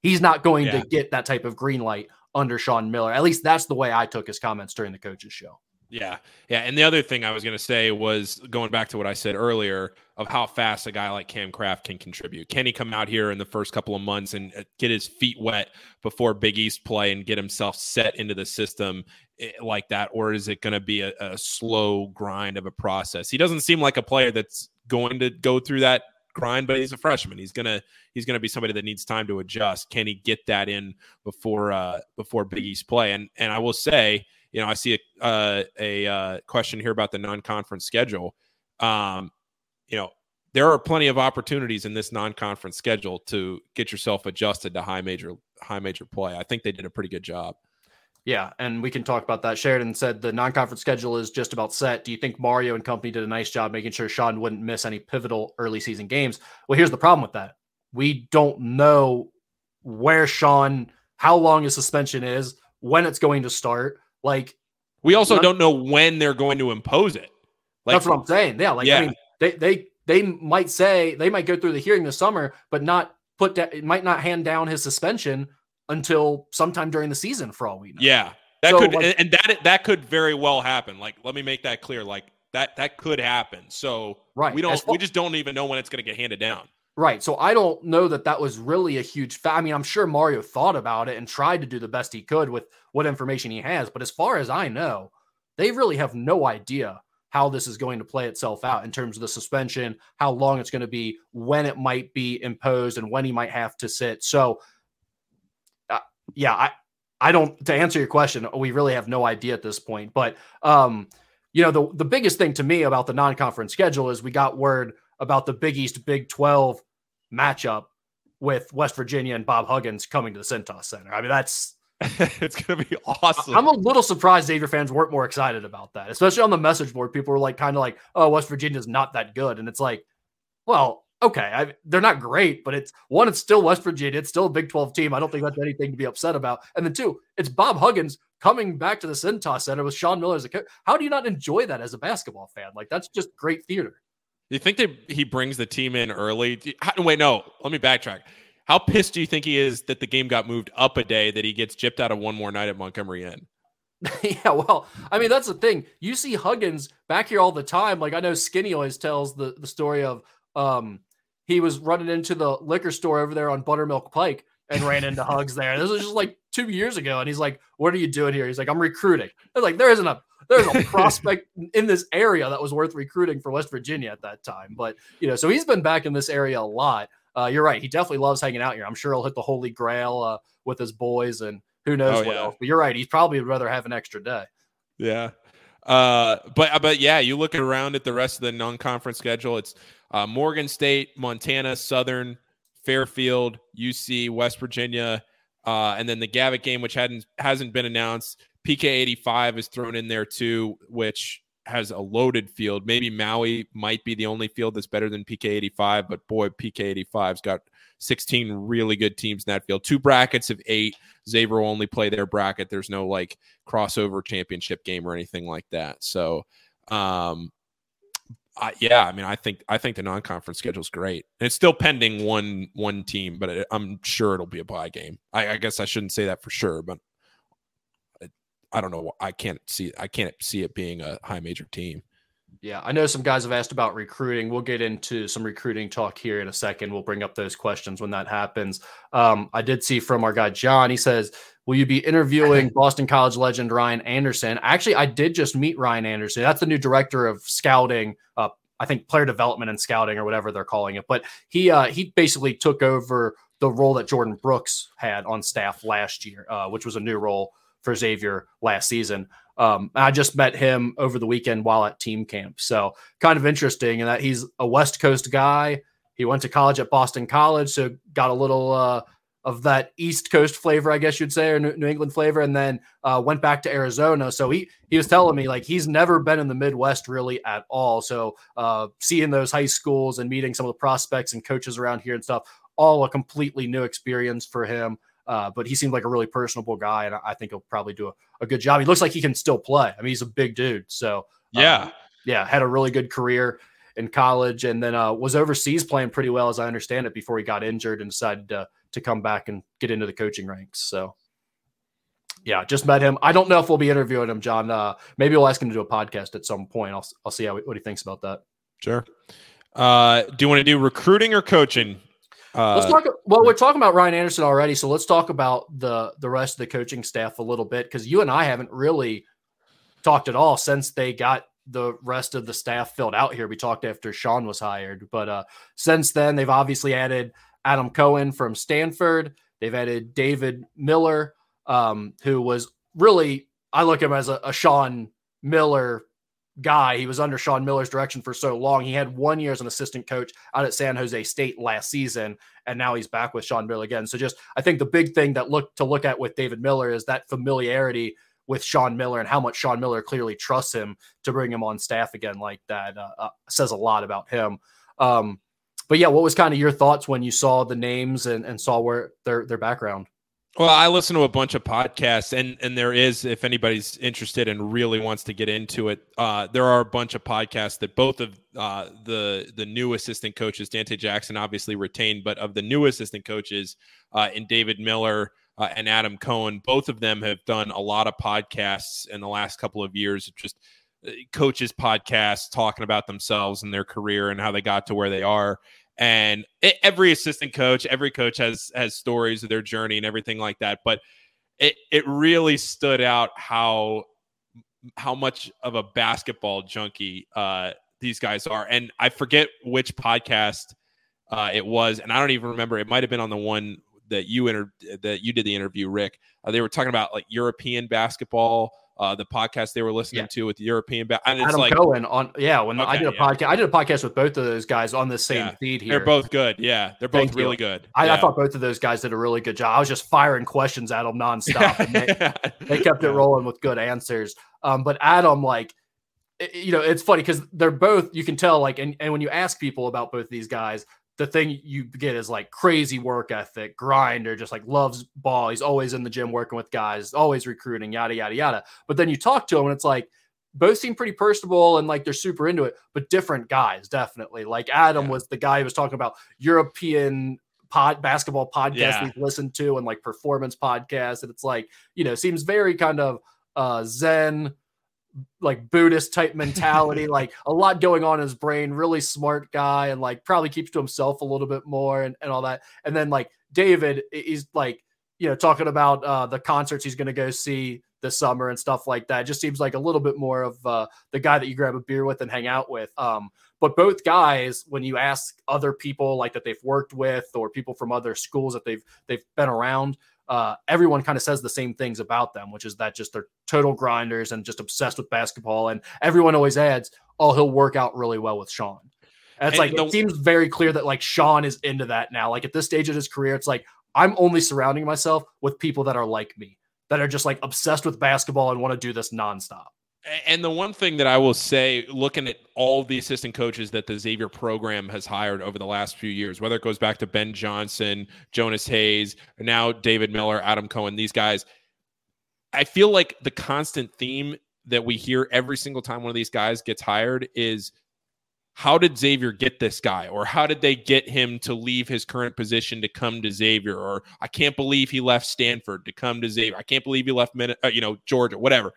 He's not going yeah. to get that type of green light under Sean Miller. At least that's the way I took his comments during the coaches show.
Yeah. Yeah. And the other thing I was going to say was going back to what I said earlier of how fast a guy like Cam Craft can contribute. Can he come out here in the first couple of months and uh, get his feet wet before Big East play and get himself set into the system eh, like that? Or is it going to be a, a slow grind of a process? He doesn't seem like a player that's going to go through that grind, but he's a freshman. He's gonna he's gonna be somebody that needs time to adjust. Can he get that in before uh before Big East play? And and I will say, you know, I see a uh, a uh, question here about the non-conference schedule. Um, you know, there are plenty of opportunities in this non-conference schedule to get yourself adjusted to high major high major play. I think they did a pretty good job.
Yeah, and we can talk about that. Sheridan said the non-conference schedule is just about set. Do you think Mario and company did a nice job making sure Sean wouldn't miss any pivotal early season games? Well, here's the problem with that. We don't know where Sean, how long his suspension is, when it's going to start. Like
we also don't know when they're going to impose it.
Like, that's what I'm saying. Yeah, like yeah. I mean, they they they might say they might go through the hearing this summer, but not put that. It might not hand down his suspension until sometime during the season, for all we know.
Yeah, that so, could like, and that that could very well happen. Like, let me make that clear. Like that that could happen. So right, we don't. Far, we just don't even know when it's going to get handed down.
Right. So I don't know that that was really a huge fa- I mean, I'm sure Mario thought about it and tried to do the best he could with what information he has. But as far as I know, they really have no idea how this is going to play itself out in terms of the suspension, how long it's going to be, when it might be imposed, and when he might have to sit. So, uh, yeah, I I don't to answer your question, we really have no idea at this point. But um, you know, the the biggest thing to me about the non-conference schedule is we got word about the Big East Big 12 matchup with West Virginia and Bob Huggins coming to the Cintas Center. I mean, that's <laughs>
it's gonna be awesome.
I'm a little surprised Xavier fans weren't more excited about that, especially on the message board. People were like, kind of like, "Oh, West Virginia's not that good," and it's like, well, okay, I, they're not great, but it's one, it's still West Virginia, it's still a Big 12 team. I don't think that's anything to be upset about. And then two, it's Bob Huggins coming back to the Cintas Center with Sean Miller as a coach. How do you not enjoy that as a basketball fan? Like that's just great theater.
You think that he brings the team in early? Wait, no. Let me backtrack. How pissed do you think he is that the game got moved up a day that he gets gypped out of one more night at Montgomery Inn? <laughs>
yeah, well, I mean that's the thing. You see Huggins back here all the time. Like I know Skinny always tells the the story of um he was running into the liquor store over there on Buttermilk Pike and ran into <laughs> Hugs there. This was just like two years ago, and he's like, "What are you doing here?" He's like, "I'm recruiting." I was like, "There isn't a there's a <laughs> prospect in this area that was worth recruiting for West Virginia at that time." But you know, so he's been back in this area a lot. Uh, you're right. He definitely loves hanging out here. I'm sure he'll hit the Holy Grail uh, with his boys and who knows oh, what yeah. else. But you're right. He probably would rather have an extra day.
Yeah. Uh, but but yeah, you look around at the rest of the non-conference schedule. It's uh, Morgan State, Montana, Southern, Fairfield, UC, West Virginia, uh, and then the Gavitt game, which hadn't hasn't been announced. PK 85 is thrown in there too, which has a loaded field. Maybe Maui might be the only field that's better than PK 85, but boy, PK 85's got 16 really good teams in that field. Two brackets of eight. Xavier will only play their bracket. There's no like crossover championship game or anything like that. So, um, uh, yeah, I mean, I think I think the non-conference schedule is great. And it's still pending one one team, but it, I'm sure it'll be a bye game. I, I, guess I shouldn't say that for sure, but I, don't know. I can't see I can't see it being a high major team.
Yeah, I know some guys have asked about recruiting. We'll get into some recruiting talk here in a second. We'll bring up those questions when that happens. Um, I did see from our guy John. He says, "Will you be interviewing <laughs> Boston College legend Ryan Anderson?" Actually, I did just meet Ryan Anderson. That's the new director of scouting, uh, I think player development and scouting or whatever they're calling it. But he uh, he basically took over the role that Jordan Brooks had on staff last year, uh, which was a new role for Xavier last season. Um, I just met him over the weekend while at team camp. So kind of interesting in that he's a West Coast guy. He went to college at Boston College, so got a little uh, of that East Coast flavor, I guess you'd say, or New England flavor, and then uh, went back to Arizona. So he he was telling me like he's never been in the Midwest really at all. So uh, seeing those high schools and meeting some of the prospects and coaches around here and stuff, all a completely new experience for him. Uh, but he seemed like a really personable guy, and I think he'll probably do a, a, good job. He looks like he can still play. I mean, he's a big dude. So
yeah, um,
yeah, had a really good career in college, and then uh, was overseas playing pretty well, as I understand it, before he got injured and decided to to come back and get into the coaching ranks. So yeah, just met him. I don't know if we'll be interviewing him, John. Uh, maybe we'll ask him to do a podcast at some point. I'll I'll see how what he thinks about that.
Sure. Uh, do you want to do recruiting or coaching?
Uh, let's talk. Well, we're talking about Ryan Anderson already, so let's talk about the the rest of the coaching staff a little bit because you and I haven't really talked at all since they got the rest of the staff filled out here. We talked after Sean was hired, but uh, since then they've obviously added Adam Cohen from Stanford. They've added David Miller, um, who was really I look at him as a, a Sean Miller guy. He was under Sean Miller's direction for so long. He had one year as an assistant coach out at San Jose State last season, and now he's back with Sean Miller again. So just I think the big thing that look to look at with David Miller is that familiarity with Sean Miller and how much Sean Miller clearly trusts him to bring him on staff again like that uh, uh, says a lot about him. Um, but yeah, what was kind of your thoughts when you saw the names and, and saw where their their background?
Well, I listen to a bunch of podcasts, and and there is, if anybody's interested and really wants to get into it, uh, there are a bunch of podcasts that both of uh, the the new assistant coaches, Dante Jackson, obviously retained, but of the new assistant coaches, uh, and David Miller uh, and Adam Cohen, both of them have done a lot of podcasts in the last couple of years, just uh, coaches podcasts talking about themselves and their career and how they got to where they are and it, every assistant coach, every coach has has stories of their journey and everything like that. But it it really stood out how how much of a basketball junkie uh, these guys are. And I forget which podcast uh, it was, and I don't even remember. It might have been on the one that you inter- that you did the interview, Rick. Uh, they were talking about like European basketball. Uh, the podcast they were listening yeah. to with the European, ba- and it's
Adam
like
Cohen on yeah. When okay, I did a yeah. podcast, I did a podcast with both of those guys on the same yeah. feed here.
They're both good. Yeah, they're both Thank really you. good.
I, I, thought both of those guys did a really good job. I was just firing questions at them nonstop, and they, <laughs> they kept it rolling with good answers. Um, but Adam, like, you know, it's funny because they're both. You can tell, like, and, and when you ask people about both these guys, the thing you get is like crazy work ethic, grinder, just like loves ball. He's always in the gym working with guys, always recruiting, yada, yada, yada. But then you talk to him and it's like, both seem pretty personable and like they're super into it, but different guys, definitely. Like Adam yeah. was the guy who was talking about European pod basketball podcasts yeah. we've listened to and like performance podcasts. And it's like, you know, seems very kind of uh zen like Buddhist type <laughs> mentality, like a lot going on in his brain, really smart guy, and like probably keeps to himself a little bit more and, and all that. And then like David is like, you know, talking about uh, the concerts he's going to go see this summer and stuff like that. It just seems like a little bit more of uh, the guy that you grab a beer with and hang out with. Um, but both guys, when you ask other people like that they've worked with or people from other schools that they've they've been around, uh, everyone kind of says the same things about them, which is that just they're total grinders and just obsessed with basketball. And everyone always adds, "Oh, he'll work out really well with Sean." And it's and like the, it seems very clear that like Sean is into that now. Like at this stage of his career, it's like I'm only surrounding myself with people that are like me, that are just like obsessed with basketball and want to do this nonstop.
And the one thing that I will say, looking at all the assistant coaches that the Xavier program has hired over the last few years, whether it goes back to Ben Johnson, Jonas Hayes, now David Miller, Adam Cohen, these guys, I feel like the constant theme that we hear every single time one of these guys gets hired is how did Xavier get this guy? Or how did they get him to leave his current position to come to Xavier? Or I can't believe he left Stanford to come to Xavier. I can't believe he left, uh, you know, Georgia, whatever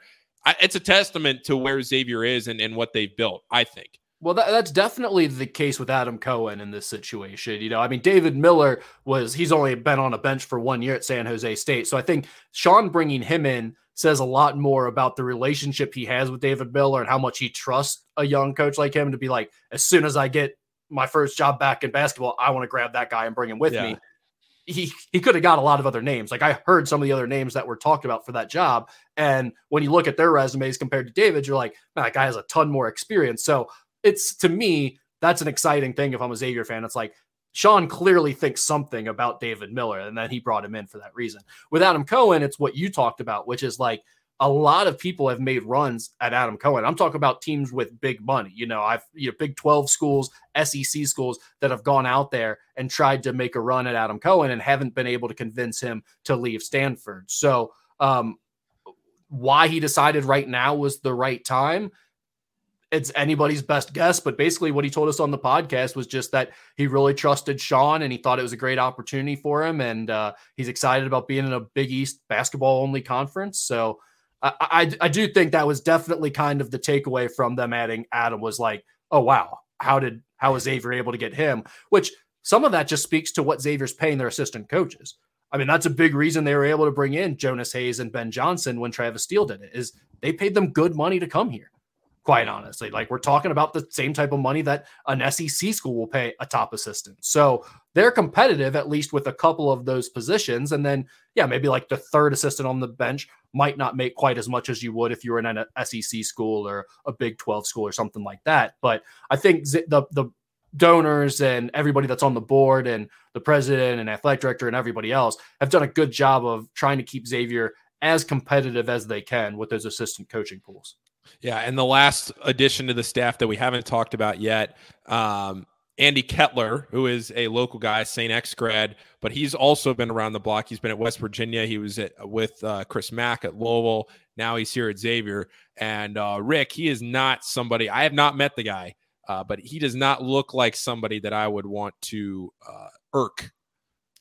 I, it's a testament to where Xavier is and, and what they've built, I think.
Well, that, that's definitely the case with Adam Cohen in this situation. You know, I mean, David Miller was, he's only been on a bench for one year at San Jose State. So I think Sean bringing him in says a lot more about the relationship he has with David Miller and how much he trusts a young coach like him to be like, as soon as I get my first job back in basketball, I want to grab that guy and bring him with yeah. me he he could have got a lot of other names. Like I heard some of the other names that were talked about for that job, and when you look at their resumes compared to David, you're like, that guy has a ton more experience. So it's to me that's an exciting thing. If I'm a Xavier fan, it's like Sean clearly thinks something about David Miller, and then he brought him in for that reason. With Adam Cohen, it's what you talked about, which is like a lot of people have made runs at Adam Cohen. I'm talking about teams with big money. You know, I've you know Big 12 schools, SEC schools that have gone out there and tried to make a run at Adam Cohen and haven't been able to convince him to leave Stanford. So, um, why he decided right now was the right time. It's anybody's best guess, but basically, what he told us on the podcast was just that he really trusted Sean and he thought it was a great opportunity for him. And uh, he's excited about being in a Big East basketball only conference. So, I, I, I do think that was definitely kind of the takeaway from them adding Adam was like, oh wow, how did how was Xavier able to get him? Which some of that just speaks to what Xavier's paying their assistant coaches. I mean, that's a big reason they were able to bring in Jonas Hayes and Ben Johnson when Travis Steele did it. Is they paid them good money to come here quite honestly. Like we're talking about the same type of money that an SEC school will pay a top assistant. So they're competitive at least with a couple of those positions. And then, yeah, maybe like the third assistant on the bench might not make quite as much as you would if you were in an SEC school or a Big 12 school or something like that. But I think the the donors and everybody that's on the board and the president and athletic director and everybody else have done a good job of trying to keep Xavier as competitive as they can with those assistant coaching pools.
Yeah, and the last addition to the staff that we haven't talked about yet, um, Andy Kettler, who is a local guy, St. X grad, but he's also been around the block. He's been at West Virginia. He was at, with uh, Chris Mack at Louisville. Now he's here at Xavier. And uh, Rick, he is not somebody, I have not met the guy, uh, but he does not look like somebody that I would want to uh, irk.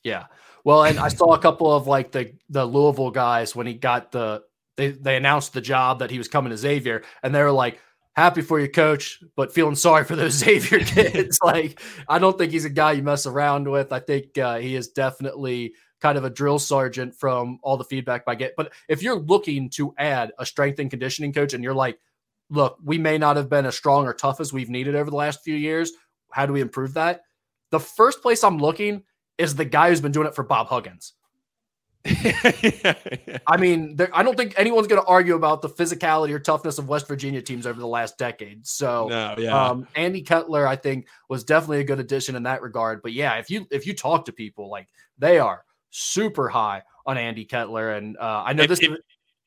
Yeah. Well, and I saw a couple of like the the Louisville guys when he got the they they announced the job that he was coming to Xavier, and they were like, "Happy for you, coach," but feeling sorry for those <laughs> Xavier kids. <laughs> like, I don't think he's a guy you mess around with. I think uh, he is definitely kind of a drill sergeant from all the feedback I get. But if you're looking to add a strength and conditioning coach and you're like, look, we may not have been as strong or tough as we've needed over the last few years. How do we improve that? The first place I'm looking is the guy who's been doing it for Bob Huggins. <laughs> I mean, there, I don't think anyone's going to argue about the physicality or toughness of West Virginia teams over the last decade. So,
no, yeah.
um, Andy Kettler, I think, was definitely a good addition in that regard. But yeah, if you if you talk to people, like they are super high on Andy Kettler, and uh, I know if, this if,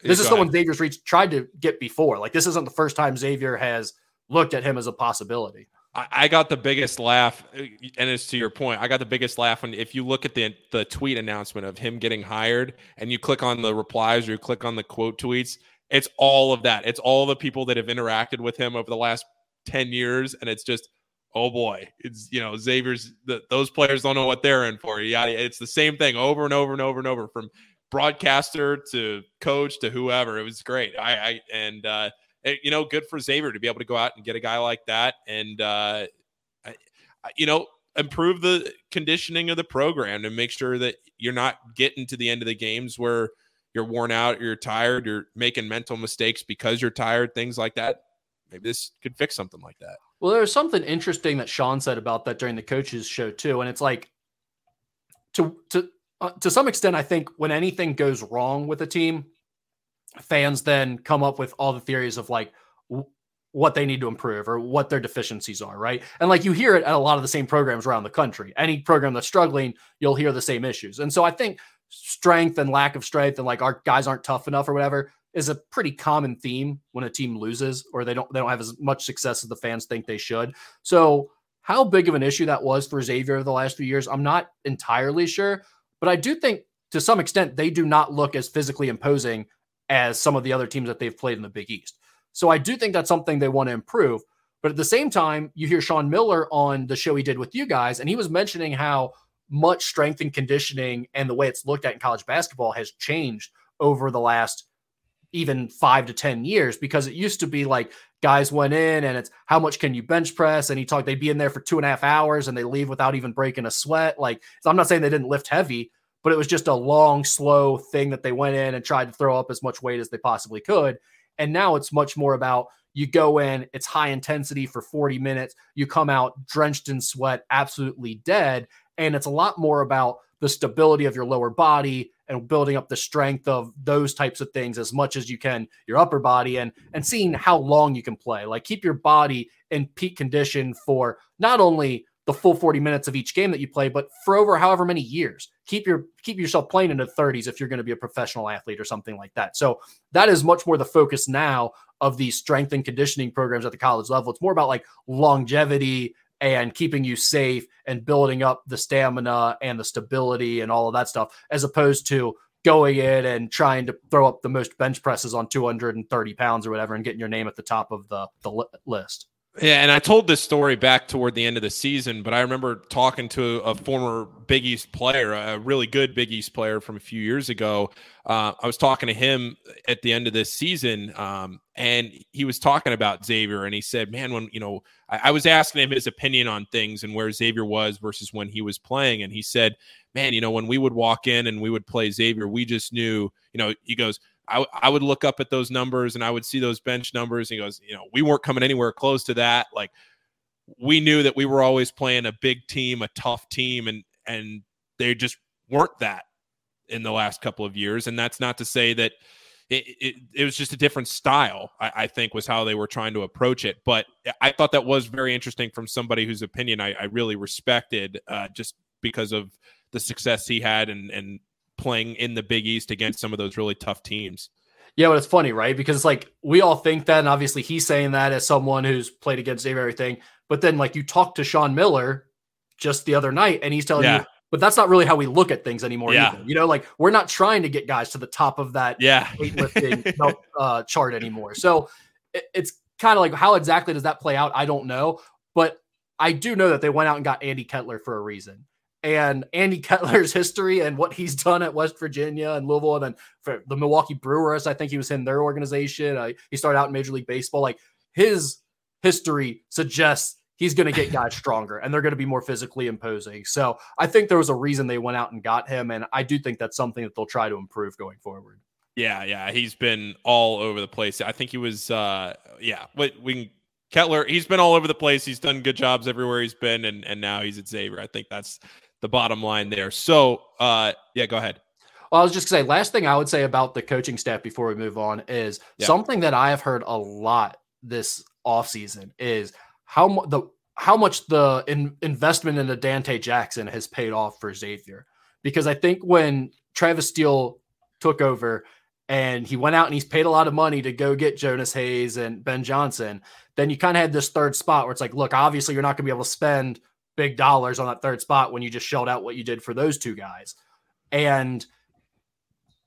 this is someone Xavier's reached tried to get before. Like this isn't the first time Xavier has looked at him as a possibility.
I got the biggest laugh, and it's to your point. I got the biggest laugh when if you look at the the tweet announcement of him getting hired, and you click on the replies or you click on the quote tweets. It's all of that. It's all the people that have interacted with him over the last ten years, and it's just, oh boy, it's you know Xavier's. The, those players don't know what they're in for. Yeah, it's the same thing over and over and over and over from broadcaster to coach to whoever. It was great. I, I and uh, you know, good for Xavier to be able to go out and get a guy like that, and uh, you know, improve the conditioning of the program and make sure that you're not getting to the end of the games where you're worn out, you're tired, you're making mental mistakes because you're tired, things like that. Maybe this could fix something like that.
Well, there's something interesting that Sean said about that during the coaches show too, and it's like to to uh, to some extent, I think when anything goes wrong with a team, fans then come up with all the theories of like w- what they need to improve or what their deficiencies are, right? And like you hear it at a lot of the same programs around the country. Any program that's struggling, you'll hear the same issues. And so I think strength and lack of strength and like our guys aren't tough enough or whatever is a pretty common theme when a team loses or they don't they don't have as much success as the fans think they should. So how big of an issue that was for Xavier over the last few years, I'm not entirely sure, but I do think to some extent they do not look as physically imposing as some of the other teams that they've played in the Big East. So I do think that's something they want to improve. But at the same time, you hear Sean Miller on the show he did with you guys, and he was mentioning how much strength and conditioning and the way it's looked at in college basketball has changed over the last even five to 10 years because it used to be like guys went in and it's how much can you bench press? And he talked, they'd be in there for two and a half hours and they leave without even breaking a sweat. Like, so I'm not saying they didn't lift heavy, but it was just a long, slow thing that they went in and tried to throw up as much weight as they possibly could. And now it's much more about you go in, it's high intensity for 40 minutes, you come out drenched in sweat, absolutely dead. And it's a lot more about the stability of your lower body and building up the strength of those types of things as much as you can your upper body and and seeing how long you can play like keep your body in peak condition for not only the full 40 minutes of each game that you play, but for over however many years. Keep your keep yourself playing in the 30s if you're going to be a professional athlete or something like that. So that is much more the focus now of these strength and conditioning programs at the college level. It's more about like longevity and keeping you safe and building up the stamina and the stability and all of that stuff, as opposed to going in and trying to throw up the most bench presses on 230 pounds or whatever and getting your name at the top of the, the list.
Yeah, and I told this story back toward the end of the season, but I remember talking to a former Big East player, a really good Big East player from a few years ago. Uh, I was talking to him at the end of this season, um, and he was talking about Xavier, and he said, "Man, when you know, I, I was asking him his opinion on things and where Xavier was versus when he was playing, and he said, "Man, you know, when we would walk in and we would play Xavier, we just knew, you know, he goes." I, I would look up at those numbers and I would see those bench numbers. And he goes, you know, we weren't coming anywhere close to that. Like we knew that we were always playing a big team, a tough team, and and they just weren't that in the last couple of years. And that's not to say that it, it, it was just a different style, I, I, think was how they were trying to approach it. But I thought that was very interesting from somebody whose opinion I, I really respected uh, just because of the success he had and, and playing in the Big East against some of those really tough teams.
Yeah, but it's funny, right? Because it's like we all think that, and obviously he's saying that as someone who's played against Dave everything. But then, like you talk to Sean Miller just the other night, and he's telling yeah. you, but that's not really how we look at things anymore. Yeah. Either. You know, like we're not trying to get guys to the top of that
yeah.
weightlifting <laughs> uh, chart anymore. So it, it's kind of like how exactly does that play out? I don't know, but I do know that they went out and got Andy Kettler for a reason and Andy Kettler's history and what he's done at West Virginia and Louisville, and then for the Milwaukee Brewers, I think he was in their organization. Uh, he started out in Major League Baseball. Like his history suggests he's going to get guys <laughs> stronger and they're going to be more physically imposing. So I think there was a reason they went out and got him. And I do think that's something that they'll try to improve going forward.
Yeah, yeah. He's been all over the place. I think he was, uh, yeah, we, we Kettler, he's been all over the place. He's done good jobs everywhere he's been. And, and now he's at Xavier. I think that's the bottom line there. So, uh, yeah, go ahead.
Well, I was just going to say, last thing I would say about the coaching staff before we move on is yeah. something that I have heard a lot this offseason is how mu- the how much the investment in- investment into Dante Jackson has paid off for Xavier. Because I think when Travis Steele took over and he went out and he's paid a lot of money to go get Jonas Hayes and Ben Johnson, then you kind of had this third spot where it's like, look, obviously you're not going to be able to spend big dollars on that third spot when you just shelled out what you did for those two guys. And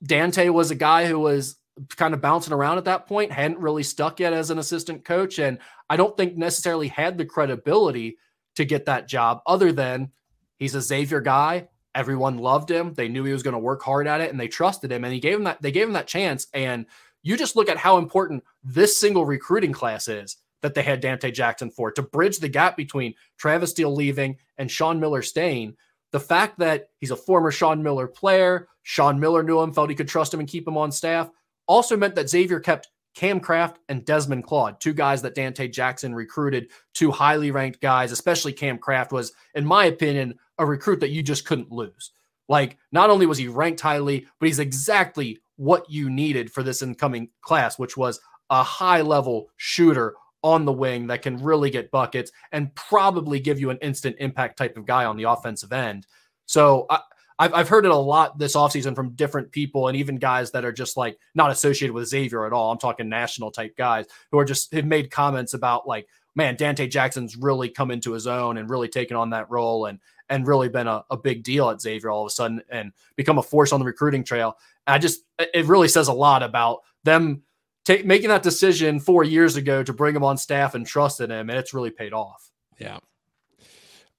Dante was a guy who was kind of bouncing around at that point, hadn't really stuck yet as an assistant coach. And I don't think necessarily had the credibility to get that job, other than he's a Xavier guy. Everyone loved him. They knew he was going to work hard at it and they trusted him. And he gave him that, they gave him that chance. And you just look at how important this single recruiting class is that they had Dante Jackson for to bridge the gap between Travis Steele leaving and Sean Miller staying. The fact that he's a former Sean Miller player, Sean Miller knew him, felt he could trust him and keep him on staff, also meant that Xavier kept Cam Craft and Desmond Claude, two guys that Dante Jackson recruited, two highly ranked guys, especially Cam Craft was, in my opinion, a recruit that you just couldn't lose. Like, not only was he ranked highly, but he's exactly what you needed for this incoming class, which was a high level shooter on the wing that can really get buckets and probably give you an instant impact type of guy on the offensive end. So I, I've, I've heard it a lot this offseason from different people and even guys that are just like not associated with Xavier at all. I'm talking national type guys who are just have made comments about like, man, Dante Jackson's really come into his own and really taken on that role and and really been a, a big deal at Xavier all of a sudden and become a force on the recruiting trail. I just it really says a lot about them take, making that decision four years ago to bring him on staff and trusted him, and it's really paid off.
Yeah.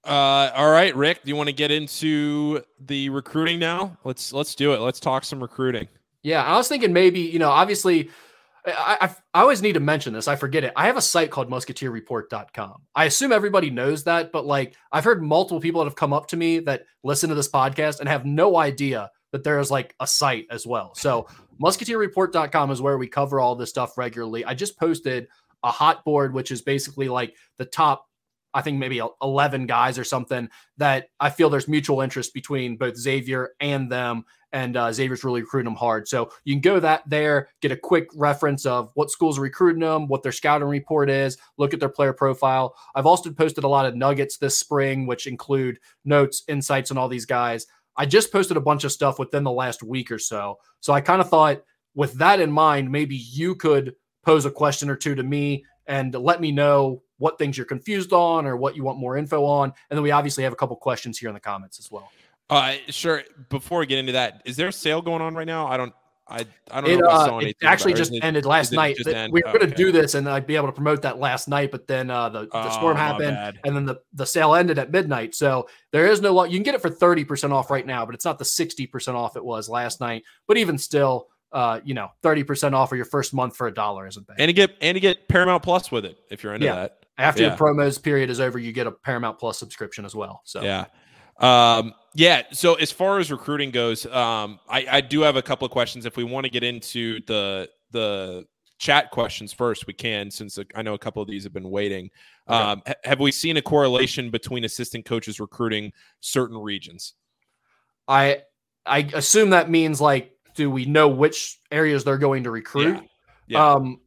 Uh, all right, Rick, do you want to get into the recruiting now? Let's let's do it. Let's talk some recruiting.
Yeah, I was thinking maybe you know, obviously, I, I, I always need to mention this. I forget it. I have a site called MusketeerReport.com. I assume everybody knows that, but like I've heard multiple people that have come up to me that listen to this podcast and have no idea that there is like a site as well. So musketeerreport.com is where we cover all this stuff regularly. I just posted a hot board, which is basically like the top, I think maybe 11 guys or something that I feel there's mutual interest between both Xavier and them. And uh, Xavier's really recruiting them hard. So you can go that there, get a quick reference of what schools are recruiting them, what their scouting report is, look at their player profile. I've also posted a lot of nuggets this spring, which include notes, insights on all these guys. I just posted a bunch of stuff within the last week or so. So I kind of thought, with that in mind, maybe you could pose a question or two to me and let me know what things you're confused on or what you want more info on. And then we obviously have a couple questions here in the comments as well.
Uh, sure. Before we get into that, is there a sale going on right now? I don't I, I don't it, know. Uh,
it actually just it, ended last night. We were oh, going to okay. do this, and I'd be able to promote that last night, but then uh, the, the oh, storm happened, and then the, the sale ended at midnight. So there is no. You can get it for thirty percent off right now, but it's not the sixty percent off it was last night. But even still, uh, you know, thirty percent off for your first month for a dollar isn't bad.
And you get and you get Paramount Plus with it if you're into yeah. that.
After yeah. the promos period is over, you get a Paramount Plus subscription as well. So
yeah. Um, yeah. So as far as recruiting goes, um, I, I do have a couple of questions. If we want to get into the the chat questions first, we can, since I know a couple of these have been waiting. Okay. Um, have we seen a correlation between assistant coaches recruiting certain regions?
I I assume that means like, do we know which areas they're going to recruit? Yeah. yeah. Um,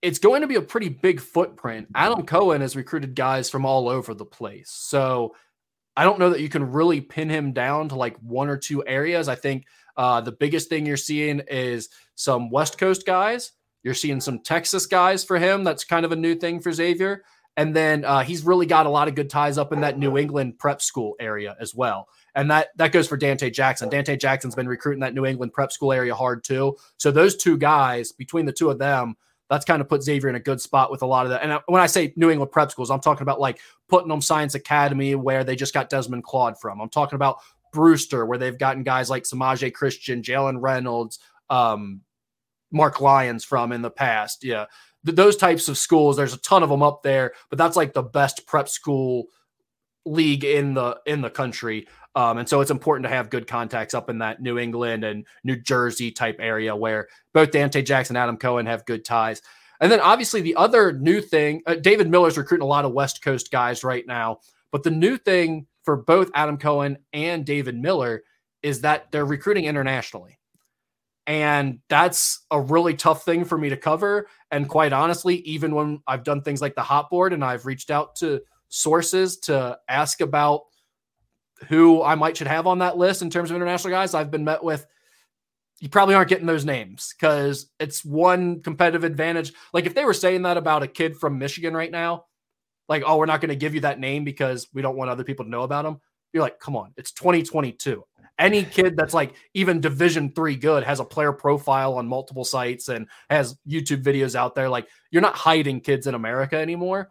it's going to be a pretty big footprint. Adam Cohen has recruited guys from all over the place, so I don't know that you can really pin him down to like one or two areas. I think uh, the biggest thing you're seeing is some West Coast guys. You're seeing some Texas guys for him. That's kind of a new thing for Xavier. And then uh, he's really got a lot of good ties up in that New England prep school area as well. And that that goes for Dante Jackson. Dante Jackson's been recruiting that New England prep school area hard too. So those two guys, between the two of them, that's kind of put Xavier in a good spot with a lot of that. And when I say New England prep schools, I'm talking about like Putnam Science Academy, where they just got Desmond Claude from. I'm talking about Brewster, where they've gotten guys like Semaj Christon, Jalen Reynolds, um, Mark Lyons from in the past. Yeah. th- those types of schools. There's a ton of them up there, but that's like the best prep school league in the in the country. Um, and so it's important to have good contacts up in that New England and New Jersey type area where both Dante Jackson and Adam Cohen have good ties. And then obviously the other new thing, uh, David Miller's recruiting a lot of West Coast guys right now. But the new thing for both Adam Cohen and David Miller is that they're recruiting internationally. And that's a really tough thing for me to cover. And quite honestly, even when I've done things like the hot board and I've reached out to sources to ask about who I might should have on that list in terms of international guys, I've been met with you probably aren't getting those names because it's one competitive advantage. Like if they were saying that about a kid from Michigan right now, like, oh, we're not going to give you that name because we don't want other people to know about him. You're like, come on, it's 2022. Any kid that's like even Division three good has a player profile on multiple sites and has YouTube videos out there. Like, you're not hiding kids in America anymore.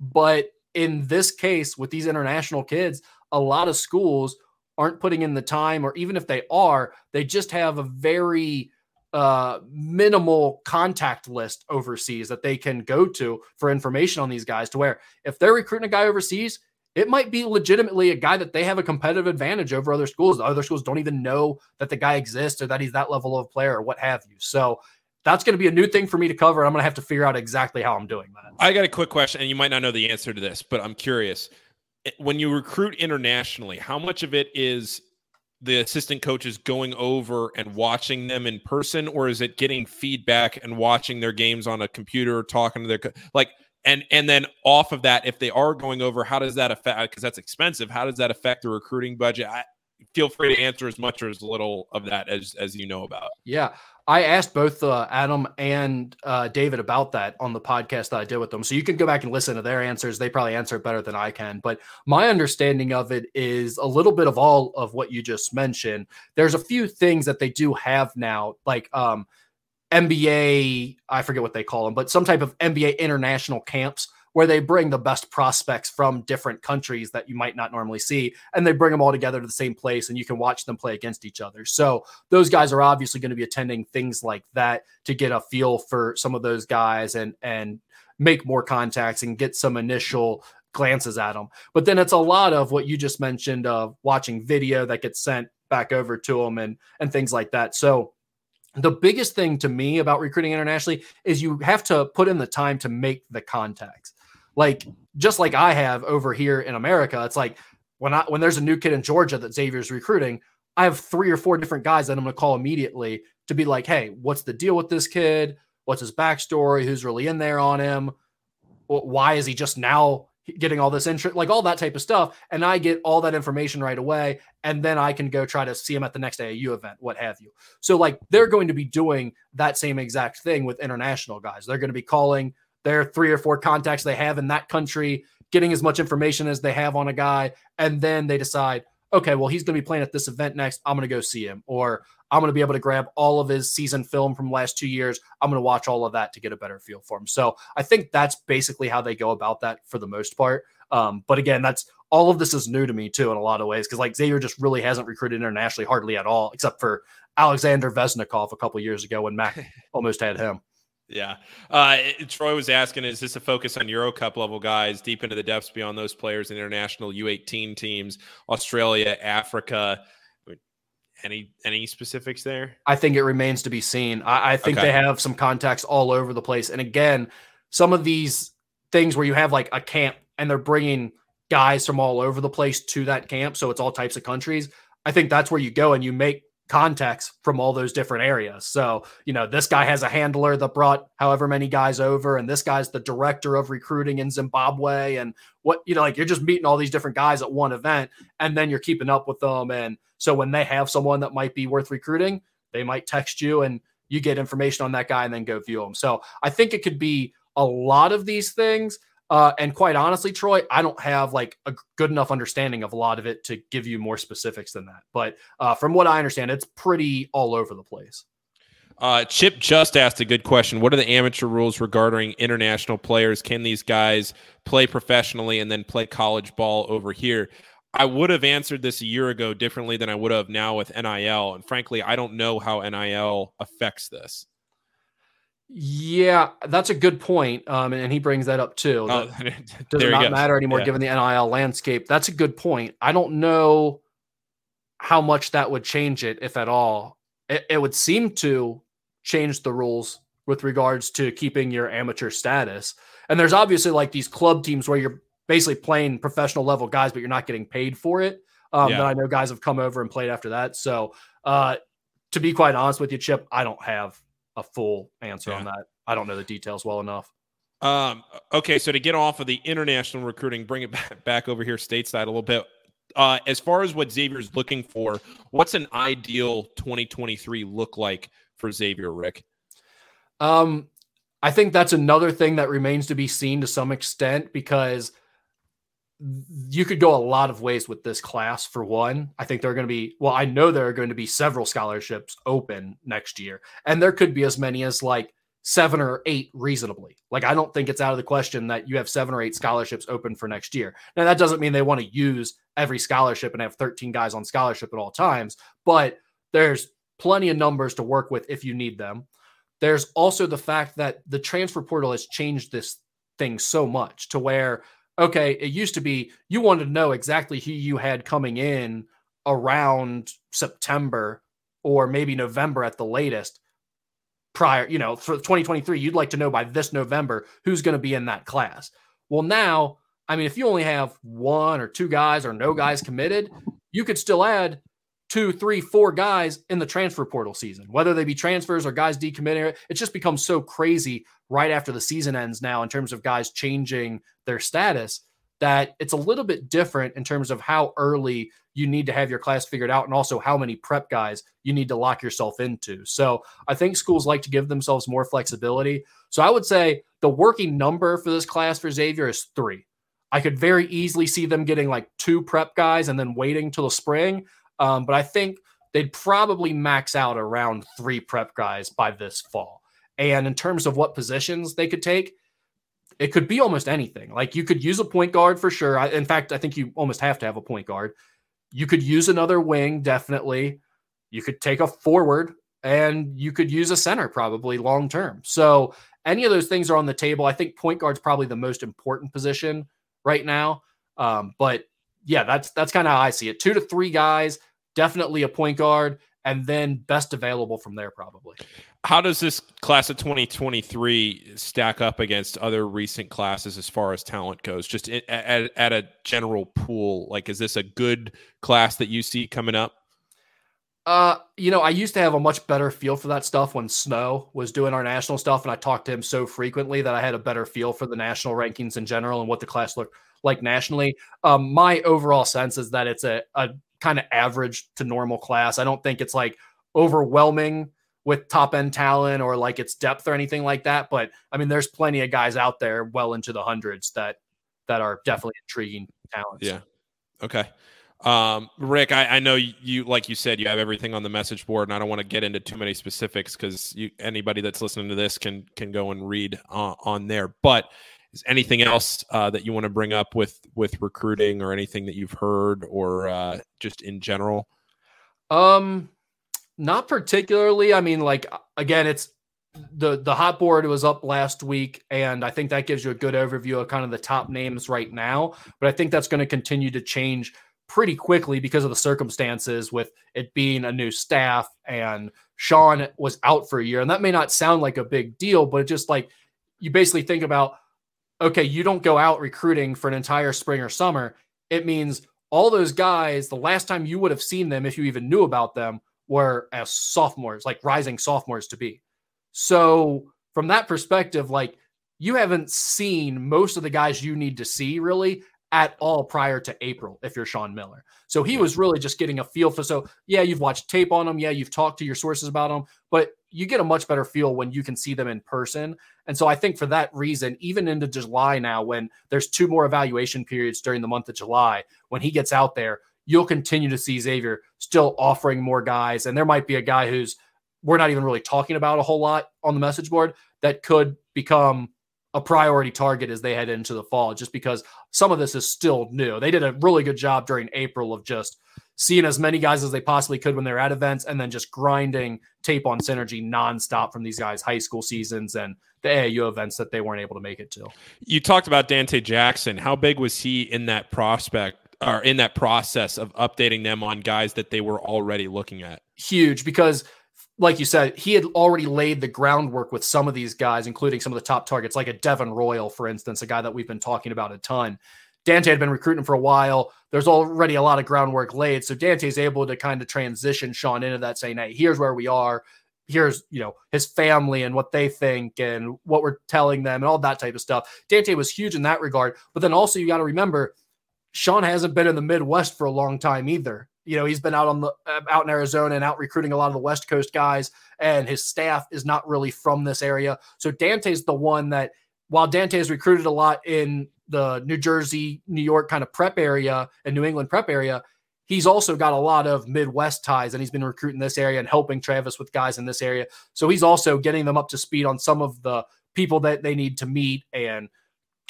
But in this case, with these international kids, a lot of schools aren't putting in the time, or even if they are, they just have a very uh, minimal contact list overseas that they can go to for information on these guys. To where if they're recruiting a guy overseas, it might be legitimately a guy that they have a competitive advantage over other schools. The other schools don't even know that the guy exists or that he's that level of player or what have you. So that's going to be a new thing for me to cover. I'm going to have to figure out exactly how I'm doing that.
I got a quick question, and you might not know the answer to this, but I'm curious. Eh, when you recruit internationally, how much of it is the assistant coaches going over and watching them in person or is it getting feedback and watching their games on a computer talking to their co- like and and then off of that if they are going over how does that affect because that's expensive how does that affect the recruiting budget? I, feel free to answer as much or as little of that as as you know about.
Yeah I asked both uh, Adam and uh, David about that on the podcast that I did with them. So you can go back and listen to their answers. They probably answer it better than I can. But my understanding of it is a little bit of all of what you just mentioned. There's a few things that they do have now, like um, NBA, I forget what they call them, but some type of NBA international camps where they bring the best prospects from different countries that you might not normally see and they bring them all together to the same place and you can watch them play against each other. So those guys are obviously going to be attending things like that to get a feel for some of those guys and and make more contacts and get some initial glances at them. But then it's a lot of what you just mentioned of watching video that gets sent back over to them and and things like that. So the biggest thing to me about recruiting internationally is you have to put in the time to make the contacts like just like I have over here in America. It's like when I when there's a new kid in Georgia that Xavier's recruiting, I have three or four different guys that I'm going to call immediately to be like, hey, what's the deal with this kid? What's his backstory? Who's really in there on him? Why is he just now getting all this interest? Like all that type of stuff. And I get all that information right away. And then I can go try to see him at the next AAU event, what have you. So, like, they're going to be doing that same exact thing with international guys. They're going to be calling their three or four contacts they have in that country, getting as much information as they have on a guy, and then they decide, okay, well, he's going to be playing at this event next. I'm going to go see him, or I'm going to be able to grab all of his season film from last two years. I'm going to watch all of that to get a better feel for him. So I think that's basically how they go about that for the most part. Um, but again, that's all of this is new to me too in a lot of ways because like Xavier just really hasn't recruited internationally hardly at all, except for Alexander Vezenkov a couple years ago when Mack <laughs> almost had him.
Yeah. Uh, Troy was asking, is this a focus on Euro Cup level guys deep into the depths beyond those players in international U18 teams, Australia, Africa? Any any specifics there?
I think it remains to be seen. I, I think okay. they have some contacts all over the place. And again, some of these things where you have like a camp and they're bringing guys from all over the place to that camp. So it's all types of countries. I think that's where you go and you make contacts from all those different areas. So, you know, this guy has a handler that brought however many guys over, and this guy's the director of recruiting in Zimbabwe. And what, you know, like you're just meeting all these different guys at one event, and then you're keeping up with them. And so when they have someone that might be worth recruiting, they might text you and you get information on that guy and then go view them. So I think it could be a lot of these things. Uh, and quite honestly, Troy, I don't have like a good enough understanding of a lot of it to give you more specifics than that. But uh, from what I understand, it's pretty all over the place.
Uh, Chip just asked a good question. What are the amateur rules regarding international players? Can these guys play professionally and then play college ball over here? I would have answered this a year ago differently than I would have now with NIL. And frankly, I don't know how NIL affects this.
Yeah, that's a good point. Um, and, he brings that up too. Oh, <laughs> does it not matter anymore yeah. given the NIL landscape? That's a good point. I don't know how much that would change it, if at all. It, it would seem to change the rules with regards to keeping your amateur status. And there's obviously like these club teams where you're basically playing professional level guys, but you're not getting paid for it. Um, yeah. I know guys have come over and played after that. So, uh, to be quite honest with you, Chip, I don't have a full answer yeah. on that. I don't know the details well enough.
Um, okay, so to get off of the international recruiting, bring it <laughs> back, back over here stateside a little bit. Uh, as far as what Xavier's looking for, what's an ideal 2023 look like for Xavier, Rick?
Um, I think that's another thing that remains to be seen to some extent because you could go a lot of ways with this class for one. I think there are going to be, well, I know there are going to be several scholarships open next year, and there could be as many as like seven or eight reasonably. Like, I don't think it's out of the question that you have seven or eight scholarships open for next year. Now, that doesn't mean they want to use every scholarship and have 13 guys on scholarship at all times, but there's plenty of numbers to work with if you need them. There's also the fact that the transfer portal has changed this thing so much to where okay, it used to be you wanted to know exactly who you had coming in around September or maybe November at the latest prior, you know, for 2023, you'd like to know by this November who's going to be in that class. Well, now, I mean, if you only have one or two guys or no guys committed, you could still add two, three, four guys in the transfer portal season, whether they be transfers or guys decommitting. It's just become so crazy right after the season ends now in terms of guys changing their status that it's a little bit different in terms of how early you need to have your class figured out and also how many prep guys you need to lock yourself into. So I think schools like to give themselves more flexibility. So I would say the working number for this class for Xavier is three. I could very easily see them getting like two prep guys and then waiting till the spring. Um, but I think they'd probably max out around three prep guys by this fall. And in terms of what positions they could take, it could be almost anything. Like you could use a point guard for sure. I, in fact, I think you almost have to have a point guard. You could use another wing, definitely. You could take a forward and you could use a center probably long term. So any of those things are on the table. I think point guard's probably the most important position right now. Um, but yeah, that's that's kind of how I see it. Two to three guys, definitely a point guard, and then best available from there probably.
How does this class of 2023 stack up against other recent classes as far as talent goes? Just at, at a general pool, like is this a good class that you see coming up?
Uh, you know, I used to have a much better feel for that stuff when Snow was doing our national stuff, and I talked to him so frequently that I had a better feel for the national rankings in general and what the class looked like nationally. Um, my overall sense is that it's a, a kind of average to normal class. I don't think it's like overwhelming with top end talent or like its depth or anything like that. But I mean, there's plenty of guys out there well into the hundreds that that are definitely intriguing talents.
Yeah. Okay. Um, Rick, I, I know you, like you said, you have everything on the message board, and I don't want to get into too many specifics because anybody that's listening to this can can go and read uh, on there. But is anything else uh, that you want to bring up with with recruiting or anything that you've heard or uh, just in general?
Um, not particularly. I mean, like again, it's the the hot board was up last week, and I think that gives you a good overview of kind of the top names right now. But I think that's going to continue to change pretty quickly because of the circumstances with it being a new staff and Sean was out for a year. And that may not sound like a big deal, but just like you basically think about okay, you don't go out recruiting for an entire spring or summer. It means all those guys, the last time you would have seen them, if you even knew about them, were as sophomores, like rising sophomores to be. So, from that perspective, like you haven't seen most of the guys you need to see really at all prior to April if you're Sean Miller. So he was really just getting a feel for so yeah, you've watched tape on them, yeah, you've talked to your sources about them, but you get a much better feel when you can see them in person. And so I think for that reason, even into July now, when there's two more evaluation periods during the month of July, when he gets out there, you'll continue to see Xavier still offering more guys. And there might be a guy who's we're not even really talking about a whole lot on the message board that could become a priority target as they head into the fall, just because some of this is still new. They did a really good job during April of just seeing as many guys as they possibly could when they're at events and then just grinding tape on synergy nonstop from these guys' high school seasons and the AAU events that they weren't able to make it to.
You talked about Dante Jackson. How big was he in that prospect or in that process of updating them on guys that they were already looking at?
Huge because like you said, he had already laid the groundwork with some of these guys, including some of the top targets, like a Devin Royal, for instance, a guy that we've been talking about a ton. Dante had been recruiting for a while. There's already a lot of groundwork laid. So Dante's able to kind of transition Sean into that, saying, Hey, here's where we are. Here's, you know, his family and what they think and what we're telling them and all that type of stuff. Dante was huge in that regard. But then also you got to remember, Sean hasn't been in the Midwest for a long time either. You know, he's been out on the uh, out in Arizona and out recruiting a lot of the West Coast guys, and his staff is not really from this area. So Dante's the one that, while Dante has recruited a lot in the New Jersey, New York kind of prep area and New England prep area, he's also got a lot of Midwest ties and he's been recruiting this area and helping Travis with guys in this area. So he's also getting them up to speed on some of the people that they need to meet and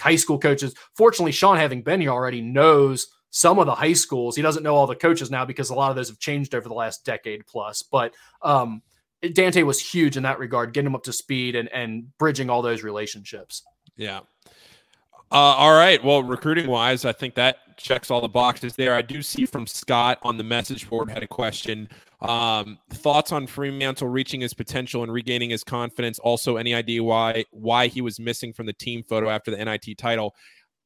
high school coaches. Fortunately, Sean, having been here already, knows some of the high schools. He doesn't know all the coaches now because a lot of those have changed over the last decade plus. But um, Dante was huge in that regard, getting him up to speed and, and bridging all those relationships.
Yeah. Uh, all right. Well, recruiting wise, I think that checks all the boxes there. I do see from Scott on the message board had a question. Um, thoughts on Freemantle reaching his potential and regaining his confidence. Also, any idea why why he was missing from the team photo after the NIT title?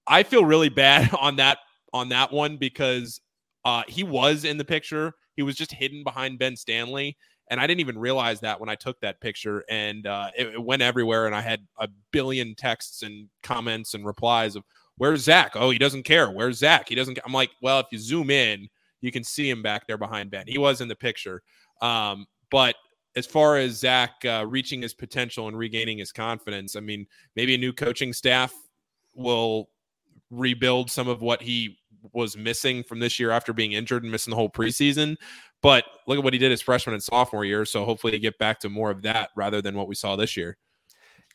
I feel really bad <laughs> on that on that one because uh, he was in the picture. He was just hidden behind Ben Stanley. And I didn't even realize that when I took that picture, and uh, it, it, went everywhere. And I had a billion texts and comments and replies of, "Where's Zach? Oh, he doesn't care. Where's Zach? He doesn't." I'm like, well, if you zoom in, you can see him back there behind Ben. He was in the picture, um, but as far as Zach uh, reaching his potential and regaining his confidence, I mean, maybe a new coaching staff will rebuild some of what he was missing from this year after being injured and missing the whole preseason. But look at what he did his freshman and sophomore year. So hopefully they get back to more of that rather than what we saw this year.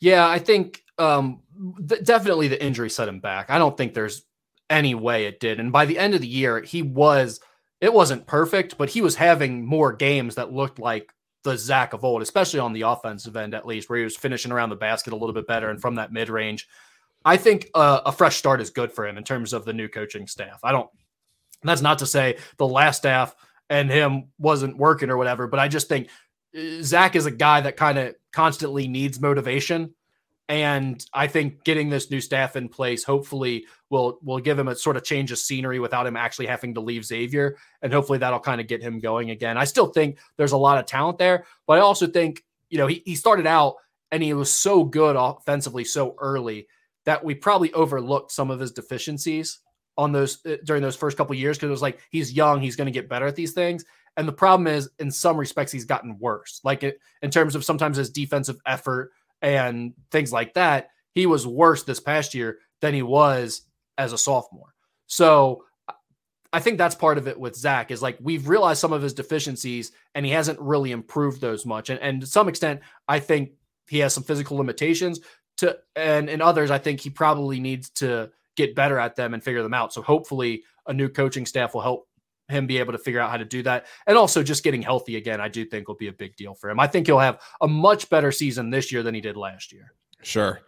Yeah, I think um, th- definitely the injury set him back. I don't think there's any way it did. And by the end of the year, he was, it wasn't perfect, but he was having more games that looked like the Zach of old, especially on the offensive end, at least, where he was finishing around the basket a little bit better and from that mid range. I think uh, a fresh start is good for him in terms of the new coaching staff. I don't, that's not to say the last staff and him wasn't working or whatever. But I just think uh, Zach is a guy that kind of constantly needs motivation. And I think getting this new staff in place hopefully will will give him a sort of change of scenery without him actually having to leave Xavier. And hopefully that'll kind of get him going again. I still think there's a lot of talent there, but I also think, you know, he, he started out and he was so good offensively so early that we probably overlooked some of his deficiencies on those uh, during those first couple years because it was like he's young, he's going to get better at these things. And the problem is, in some respects, he's gotten worse. Like it, in terms of sometimes his defensive effort and things like that, he was worse this past year than he was as a sophomore. So I think that's part of it with Zach is like we've realized some of his deficiencies and he hasn't really improved those much. And, and to some extent, I think he has some physical limitations to, and in others, I think he probably needs to get better at them and figure them out. So hopefully a new coaching staff will help him be able to figure out how to do that. And also just getting healthy again, I do think will be a big deal for him. I think he'll have a much better season this year than he did last year.
Sure.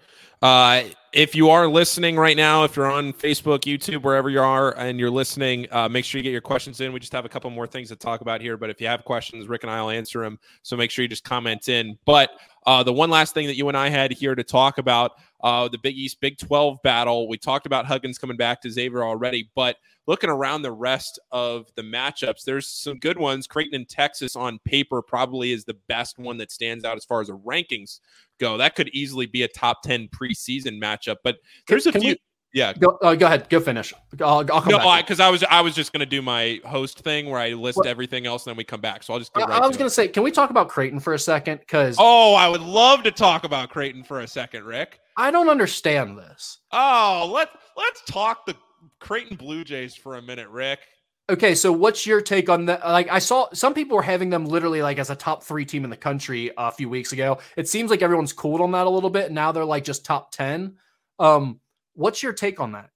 Uh, if you are listening right now, if you're on Facebook, YouTube, wherever you are, and you're listening, uh, make sure you get your questions in. We just have a couple more things to talk about here, but if you have questions, Rick and I will answer them. So make sure you just comment in. But uh, the one last thing that you and I had here to talk about uh, the Big East Big 12 battle. We talked about Huggins coming back to Xavier already, but looking around the rest of the matchups, there's some good ones. Creighton and Texas on paper probably is the best one that stands out as far as the rankings go. That could easily be a top 10 preseason matchup, but there's a few. We- yeah.
Go, uh, go ahead. Go finish. I'll, I'll come back.
no, because I, I, was I was just going to do my host thing where I list everything else and then we come back. So I'll just.
Right I, I was going to say, can we talk about Creighton for a second? Because
oh, I would love to talk about Creighton for a second, Rick.
I don't understand this.
Oh, let let's talk the Creighton Blue Jays for a minute, Rick.
Okay, so what's your take on that? Like, I saw some people were having them literally like as a top three team in the country a few weeks ago. It seems like everyone's cooled on that a little bit. Now they're like just top ten. Um, what's your take on that?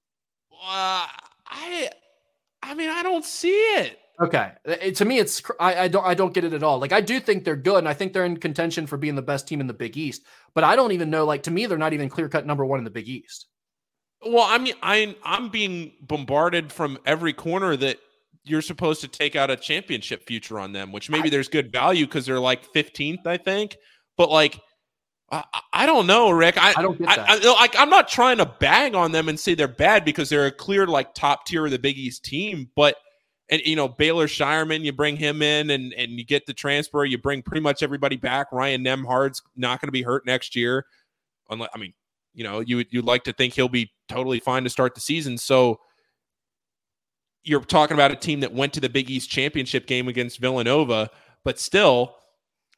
Uh, I, I mean, I don't see it.
Okay, it, to me, it's I, I don't I don't get it at all. Like, I do think they're good, and I think they're in contention for being the best team in the Big East. But I don't even know. Like, to me, they're not even clear cut number one in the Big East.
Well, I mean, I I'm being bombarded from every corner that you're supposed to take out a championship future on them, which maybe I, there's good value because they're like 15th, I think. But like, I, I don't know, Rick. I,
I don't get that.
I, like, I'm not trying to bang on them and say they're bad because they're a clear like top tier of the Big East team. But and you know Baylor Scheierman, you bring him in and and you get the transfer. You bring pretty much everybody back. Ryan Nembhard's not going to be hurt next year. Unless I mean, you know, you you'd like to think he'll be totally fine to start the season. So you're talking about a team that went to the Big East championship game against Villanova, but still,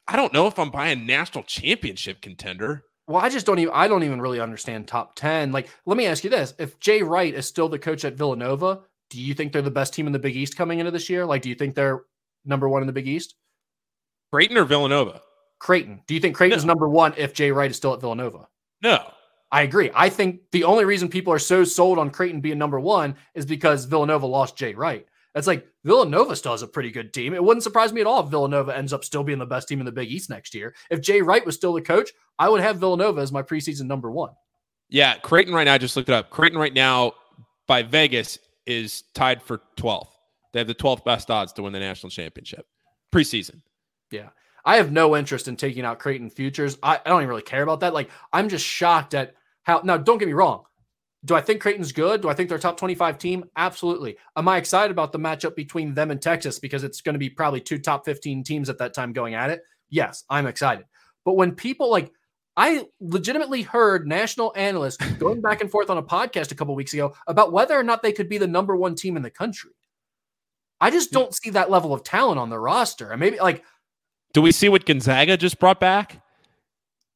I don't know if I'm buying national championship contender.
Well, I just don't even I don't even really understand top 10. Like, let me ask you this. If Jay Wright is still the coach at Villanova, do you think they're the best team in the Big East coming into this year? Like, do you think they're number one in the Big East?
Creighton or Villanova?
Creighton. Do you think Creighton's no. number one if Jay Wright is still at Villanova?
No.
I agree. I think the only reason people are so sold on Creighton being number one is because Villanova lost Jay Wright. That's like Villanova still has a pretty good team. It wouldn't surprise me at all if Villanova ends up still being the best team in the Big East next year. If Jay Wright was still the coach, I would have Villanova as my preseason number one.
Yeah, Creighton right now, I just looked it up. Creighton right now by Vegas is tied for 12th. They have the 12th best odds to win the national championship preseason.
Yeah. I have no interest in taking out Creighton futures. I, I don't even really care about that. Like, I'm just shocked at how. Now, don't get me wrong. Do I think Creighton's good? Do I think they're top 25 team? Absolutely. Am I excited about the matchup between them and Texas because it's going to be probably two top 15 teams at that time going at it? Yes, I'm excited. But when people like, I legitimately heard national analysts going back and forth on a podcast a couple weeks ago about whether or not they could be the number one team in the country. I just don't see that level of talent on the roster. And maybe like
do we see what Gonzaga just brought back?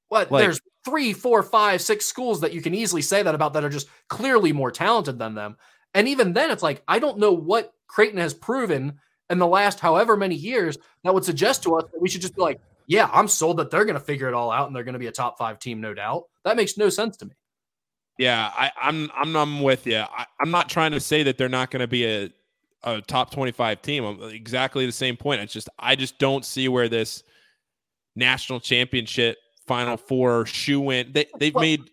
What like, there's three, four, five, six schools that you can easily say that about that are just clearly more talented than them. And even then, it's like I don't know what Creighton has proven in the last however many years that would suggest to us that we should just be like, yeah, I'm sold that they're going to figure it all out and they're going to be a top five team, no doubt. That makes no sense to me.
Yeah, I, am I'm, I'm I'm with you. I, I'm not trying to say that they're not going to be a a top 25 team. I'm exactly the same point. It's just I just don't see where this national championship final four shoe in. They they've
well,
made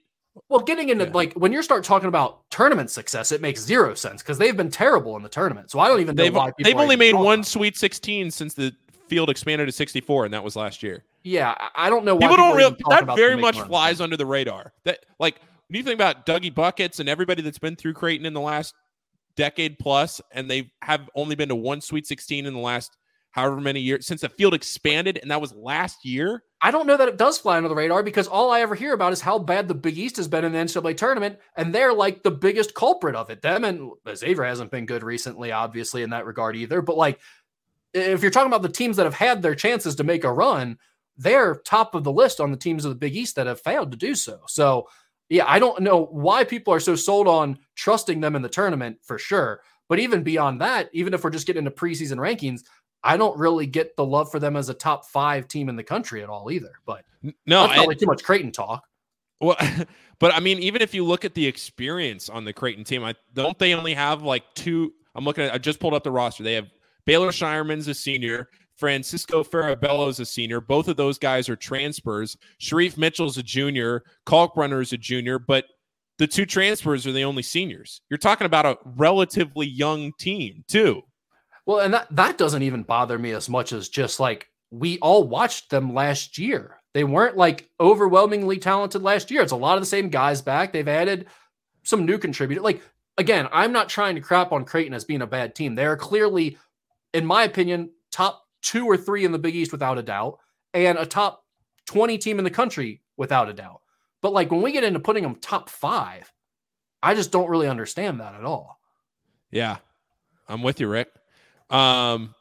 well, getting into yeah. like when you start talking about tournament success, it makes zero sense because they've been terrible in the tournament. So I don't even know
they've,
why
they've only made one Sweet 16 since the field expanded to 64, and that was last year.
Yeah, I don't know
why people, people don't real that very much flies under the radar. That like when you think about Dougie buckets and everybody that's been through Creighton in the last decade plus, and they have only been to one Sweet 16 in the last however many years since the field expanded, and that was last year.
I don't know that it does fly under the radar because all I ever hear about is how bad the Big East has been in the NCAA tournament, and they're like the biggest culprit of it. Them and Xavier hasn't been good recently, obviously, in that regard either. But like, if you're talking about the teams that have had their chances to make a run, they're top of the list on the teams of the Big East that have failed to do so. So yeah, I don't know why people are so sold on trusting them in the tournament for sure. But even beyond that, even if we're just getting into preseason rankings, I don't really get the love for them as a top five team in the country at all either. But
no,
that's probably too much Creighton talk.
Well, <laughs> but I mean, even if you look at the experience on the Creighton team, I don't they only have like two. I'm looking at. I just pulled up the roster. They have Baylor Scheierman's a senior. Francisco Farabello is a senior. Both of those guys are transfers. Shereef Mitchell's a junior. Kalkbrenner is a junior, but the two transfers are the only seniors. You're talking about a relatively young team, too.
Well, and that, that doesn't even bother me as much as just like we all watched them last year. They weren't like overwhelmingly talented last year. It's a lot of the same guys back. They've added some new contributors. Like, again, I'm not trying to crap on Creighton as being a bad team. They are clearly, in my opinion, top two or three in the Big East without a doubt, and a top 20 team in the country without a doubt. But like when we get into putting them top five, I just don't really understand that at all.
Yeah, I'm with you, Rick. Um,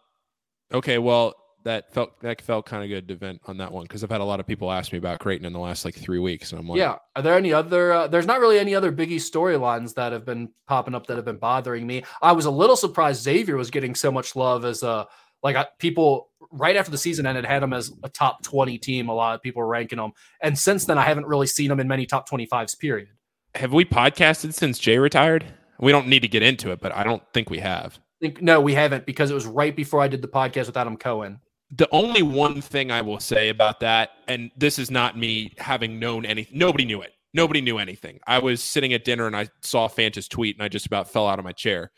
okay, well, that felt that felt kind of good to vent on that one because I've had a lot of people ask me about Creighton in the last like three weeks, and I'm like,
yeah. Are there any other? Uh, there's not really any other Biggie storylines that have been popping up that have been bothering me. I was a little surprised Xavier was getting so much love as a like I, people right after the season ended had him as a top 20 team. A lot of people were ranking him, and since then I haven't really seen him in many top 25s. Period.
Have we podcasted since Jay retired? We don't need to get into it, but I don't think we have.
Think, no, we haven't because it was right before I did the podcast with Adam Cohen.
The only one thing I will say about that, and this is not me having known anything, nobody knew it. Nobody knew anything. I was sitting at dinner and I saw Fanta's tweet and I just about fell out of my chair.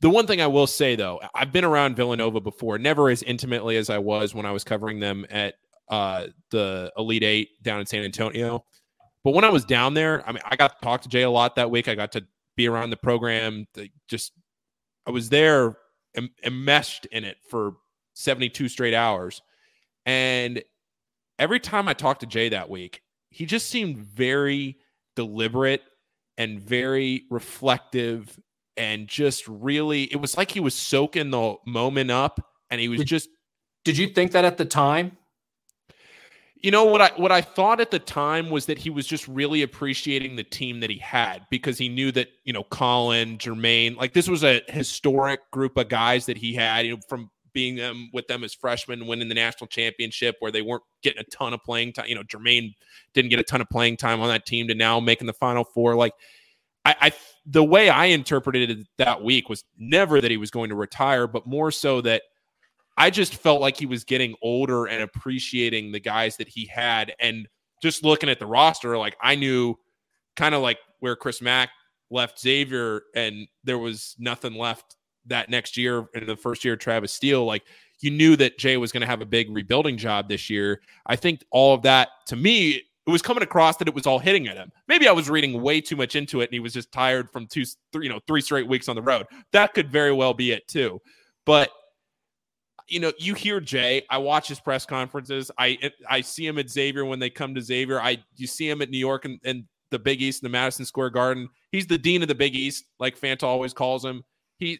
The one thing I will say though, I've been around Villanova before, never as intimately as I was when I was covering them at uh, the Elite Eight down in San Antonio. But when I was down there, I mean, I got to talk to Jay a lot that week. I got to be around the program. Just, I was there enmeshed in it for 72 straight hours. And every time I talked to Jay that week, he just seemed very deliberate and very reflective and just really it was like he was soaking the moment up and he was just
did you think that at the time
you know what I what I thought at the time was that he was just really appreciating the team that he had because he knew that you know Colin Jermaine like this was a historic group of guys that he had you know from being um, with them as freshmen, winning the national championship, where they weren't getting a ton of playing time. You know, Jermaine didn't get a ton of playing time on that team to now making the Final Four. Like, I, I the way I interpreted it that week was never that he was going to retire, but more so that I just felt like he was getting older and appreciating the guys that he had. And just looking at the roster, like I knew kind of like where Chris Mack left Xavier and there was nothing left that next year in the first year of Travis Steele, like you knew that Jay was going to have a big rebuilding job this year. I think all of that to me, it was coming across that it was all hitting at him. Maybe I was reading way too much into it and he was just tired from two, three, you know, three straight weeks on the road. That could very well be it too. But you know, you hear Jay. I watch his press conferences. I I see him at Xavier when they come to Xavier. I you see him at New York and, and the Big East and the Madison Square Garden. He's the dean of the Big East, like Fanta always calls him. He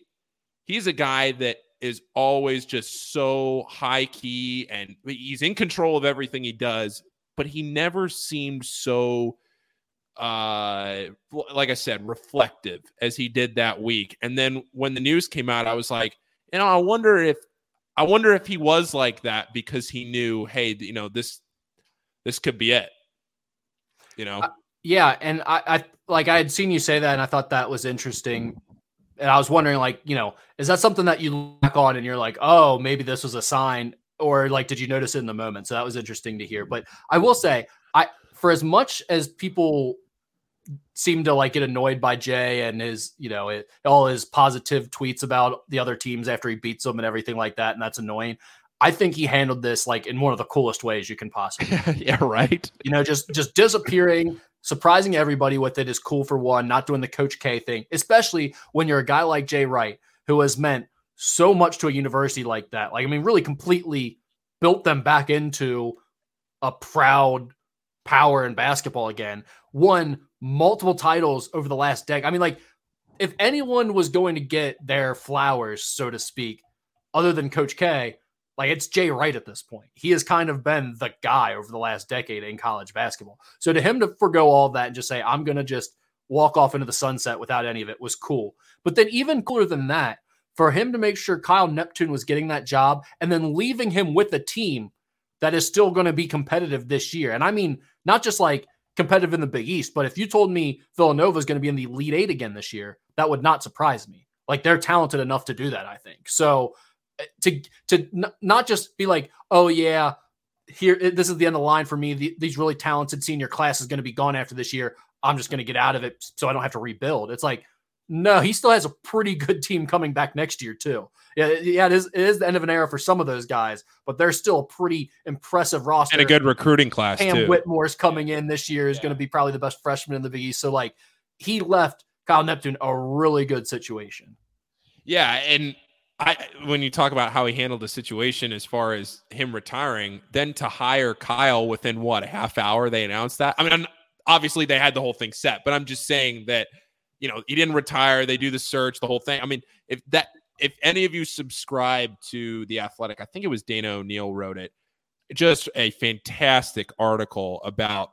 he's a guy that is always just so high key and he's in control of everything he does, but he never seemed so uh like I said, reflective as he did that week. And then when the news came out, I was like, you know, I wonder if I wonder if he was like that because he knew, hey, you know, this this could be it. You know? Uh,
yeah, and I, I like I had seen you say that and I thought that was interesting and I was wondering, like, you know, is that something that you look on and you're like, oh, maybe this was a sign, or like, did you notice it in the moment? So that was interesting to hear. But I will say, I for as much as people seem to like get annoyed by Jay and his, you know, it, all his positive tweets about the other teams after he beats them and everything like that, and that's annoying. I think he handled this like in one of the coolest ways you can possibly. <laughs>
yeah, right.
You know, just just disappearing, surprising everybody with it is cool for one, not doing the Coach K thing, especially when you're a guy like Jay Wright, who has meant so much to a university like that. Like, I mean, really completely built them back into a proud power in basketball again. Won multiple titles over the last decade. I mean, like, if anyone was going to get their flowers, so to speak, other than Coach K, like it's Jay Wright at this point. He has kind of been the guy over the last decade in college basketball. So to him to forego all that and just say, I'm going to just walk off into the sunset without any of it was cool. But then even cooler than that, for him to make sure Kyle Neptune was getting that job and then leaving him with a team that is still going to be competitive this year. And I mean, not just like competitive in the Big East, but if you told me Villanova is going to be in the Elite Eight again this year, that would not surprise me. Like they're talented enough to do that, I think. So to to n- not just be like, oh yeah, here this is the end of the line for me. The, these really talented senior class is going to be gone after this year. I'm just going to get out of it so I don't have to rebuild. It's like, no, he still has a pretty good team coming back next year too. Yeah, yeah, it is. It is the end of an era for some of those guys, but they're still a pretty impressive roster
and a good recruiting class.
Cam
too.
Whitmore's coming in this year is yeah. going to be probably the best freshman in the Big East. So like, he left Kyle Neptune a really good situation.
Yeah, and I when you talk about how he handled the situation as far as him retiring, then to hire Kyle within what a half hour they announced that. I mean, obviously they had the whole thing set, but I'm just saying that you know he didn't retire. They do the search, the whole thing. I mean, if that if any of you subscribe to the Athletic, I think it was Dana O'Neill wrote it. Just a fantastic article about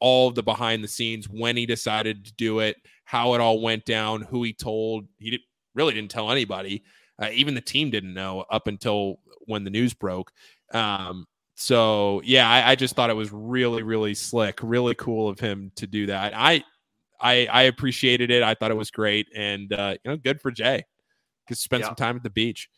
all the behind the scenes when he decided to do it, how it all went down, who he told. He did, really didn't tell anybody. Uh, even the team didn't know up until when the news broke. Um, so yeah, I, I, just thought it was really, really slick, really cool of him to do that. I, I, I appreciated it. I thought it was great, and uh, you know, good for Jay. Could spend some time at the beach.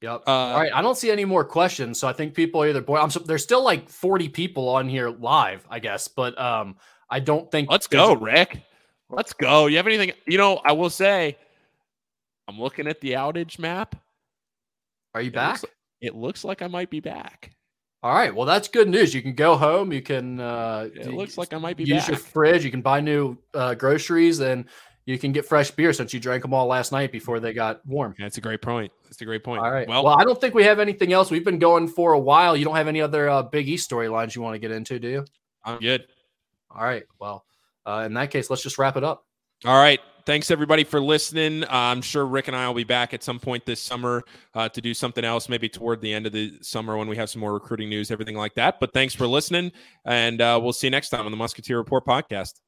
Yep. Uh, All right. I don't see any more questions, so I think people are either boy. I'm so, there's still like 40 people on here live, I guess, but um, I don't think.
Let's go, Rick. Let's go. You have anything? You know, I will say, I'm looking at the outage map.
Are you it back?
Looks, it looks like I might be back.
All right. Well, that's good news. You can go home. You can. Uh,
it looks like I might be.
Use
back.
your fridge. You can buy new uh, groceries, and you can get fresh beer since you drank them all last night before they got warm.
That's a great point. That's a great point.
All right. Well, well I don't think we have anything else. We've been going for a while. You don't have any other uh, Big East storylines you want to get into, do you?
I'm good.
All right. Well, uh, in that case, let's just wrap it up.
All right. Thanks everybody for listening. Uh, I'm sure Rick and I will be back at some point this summer uh, to do something else, maybe toward the end of the summer when we have some more recruiting news, everything like that. But thanks for listening, and uh, we'll see you next time on the Musketeer Report podcast.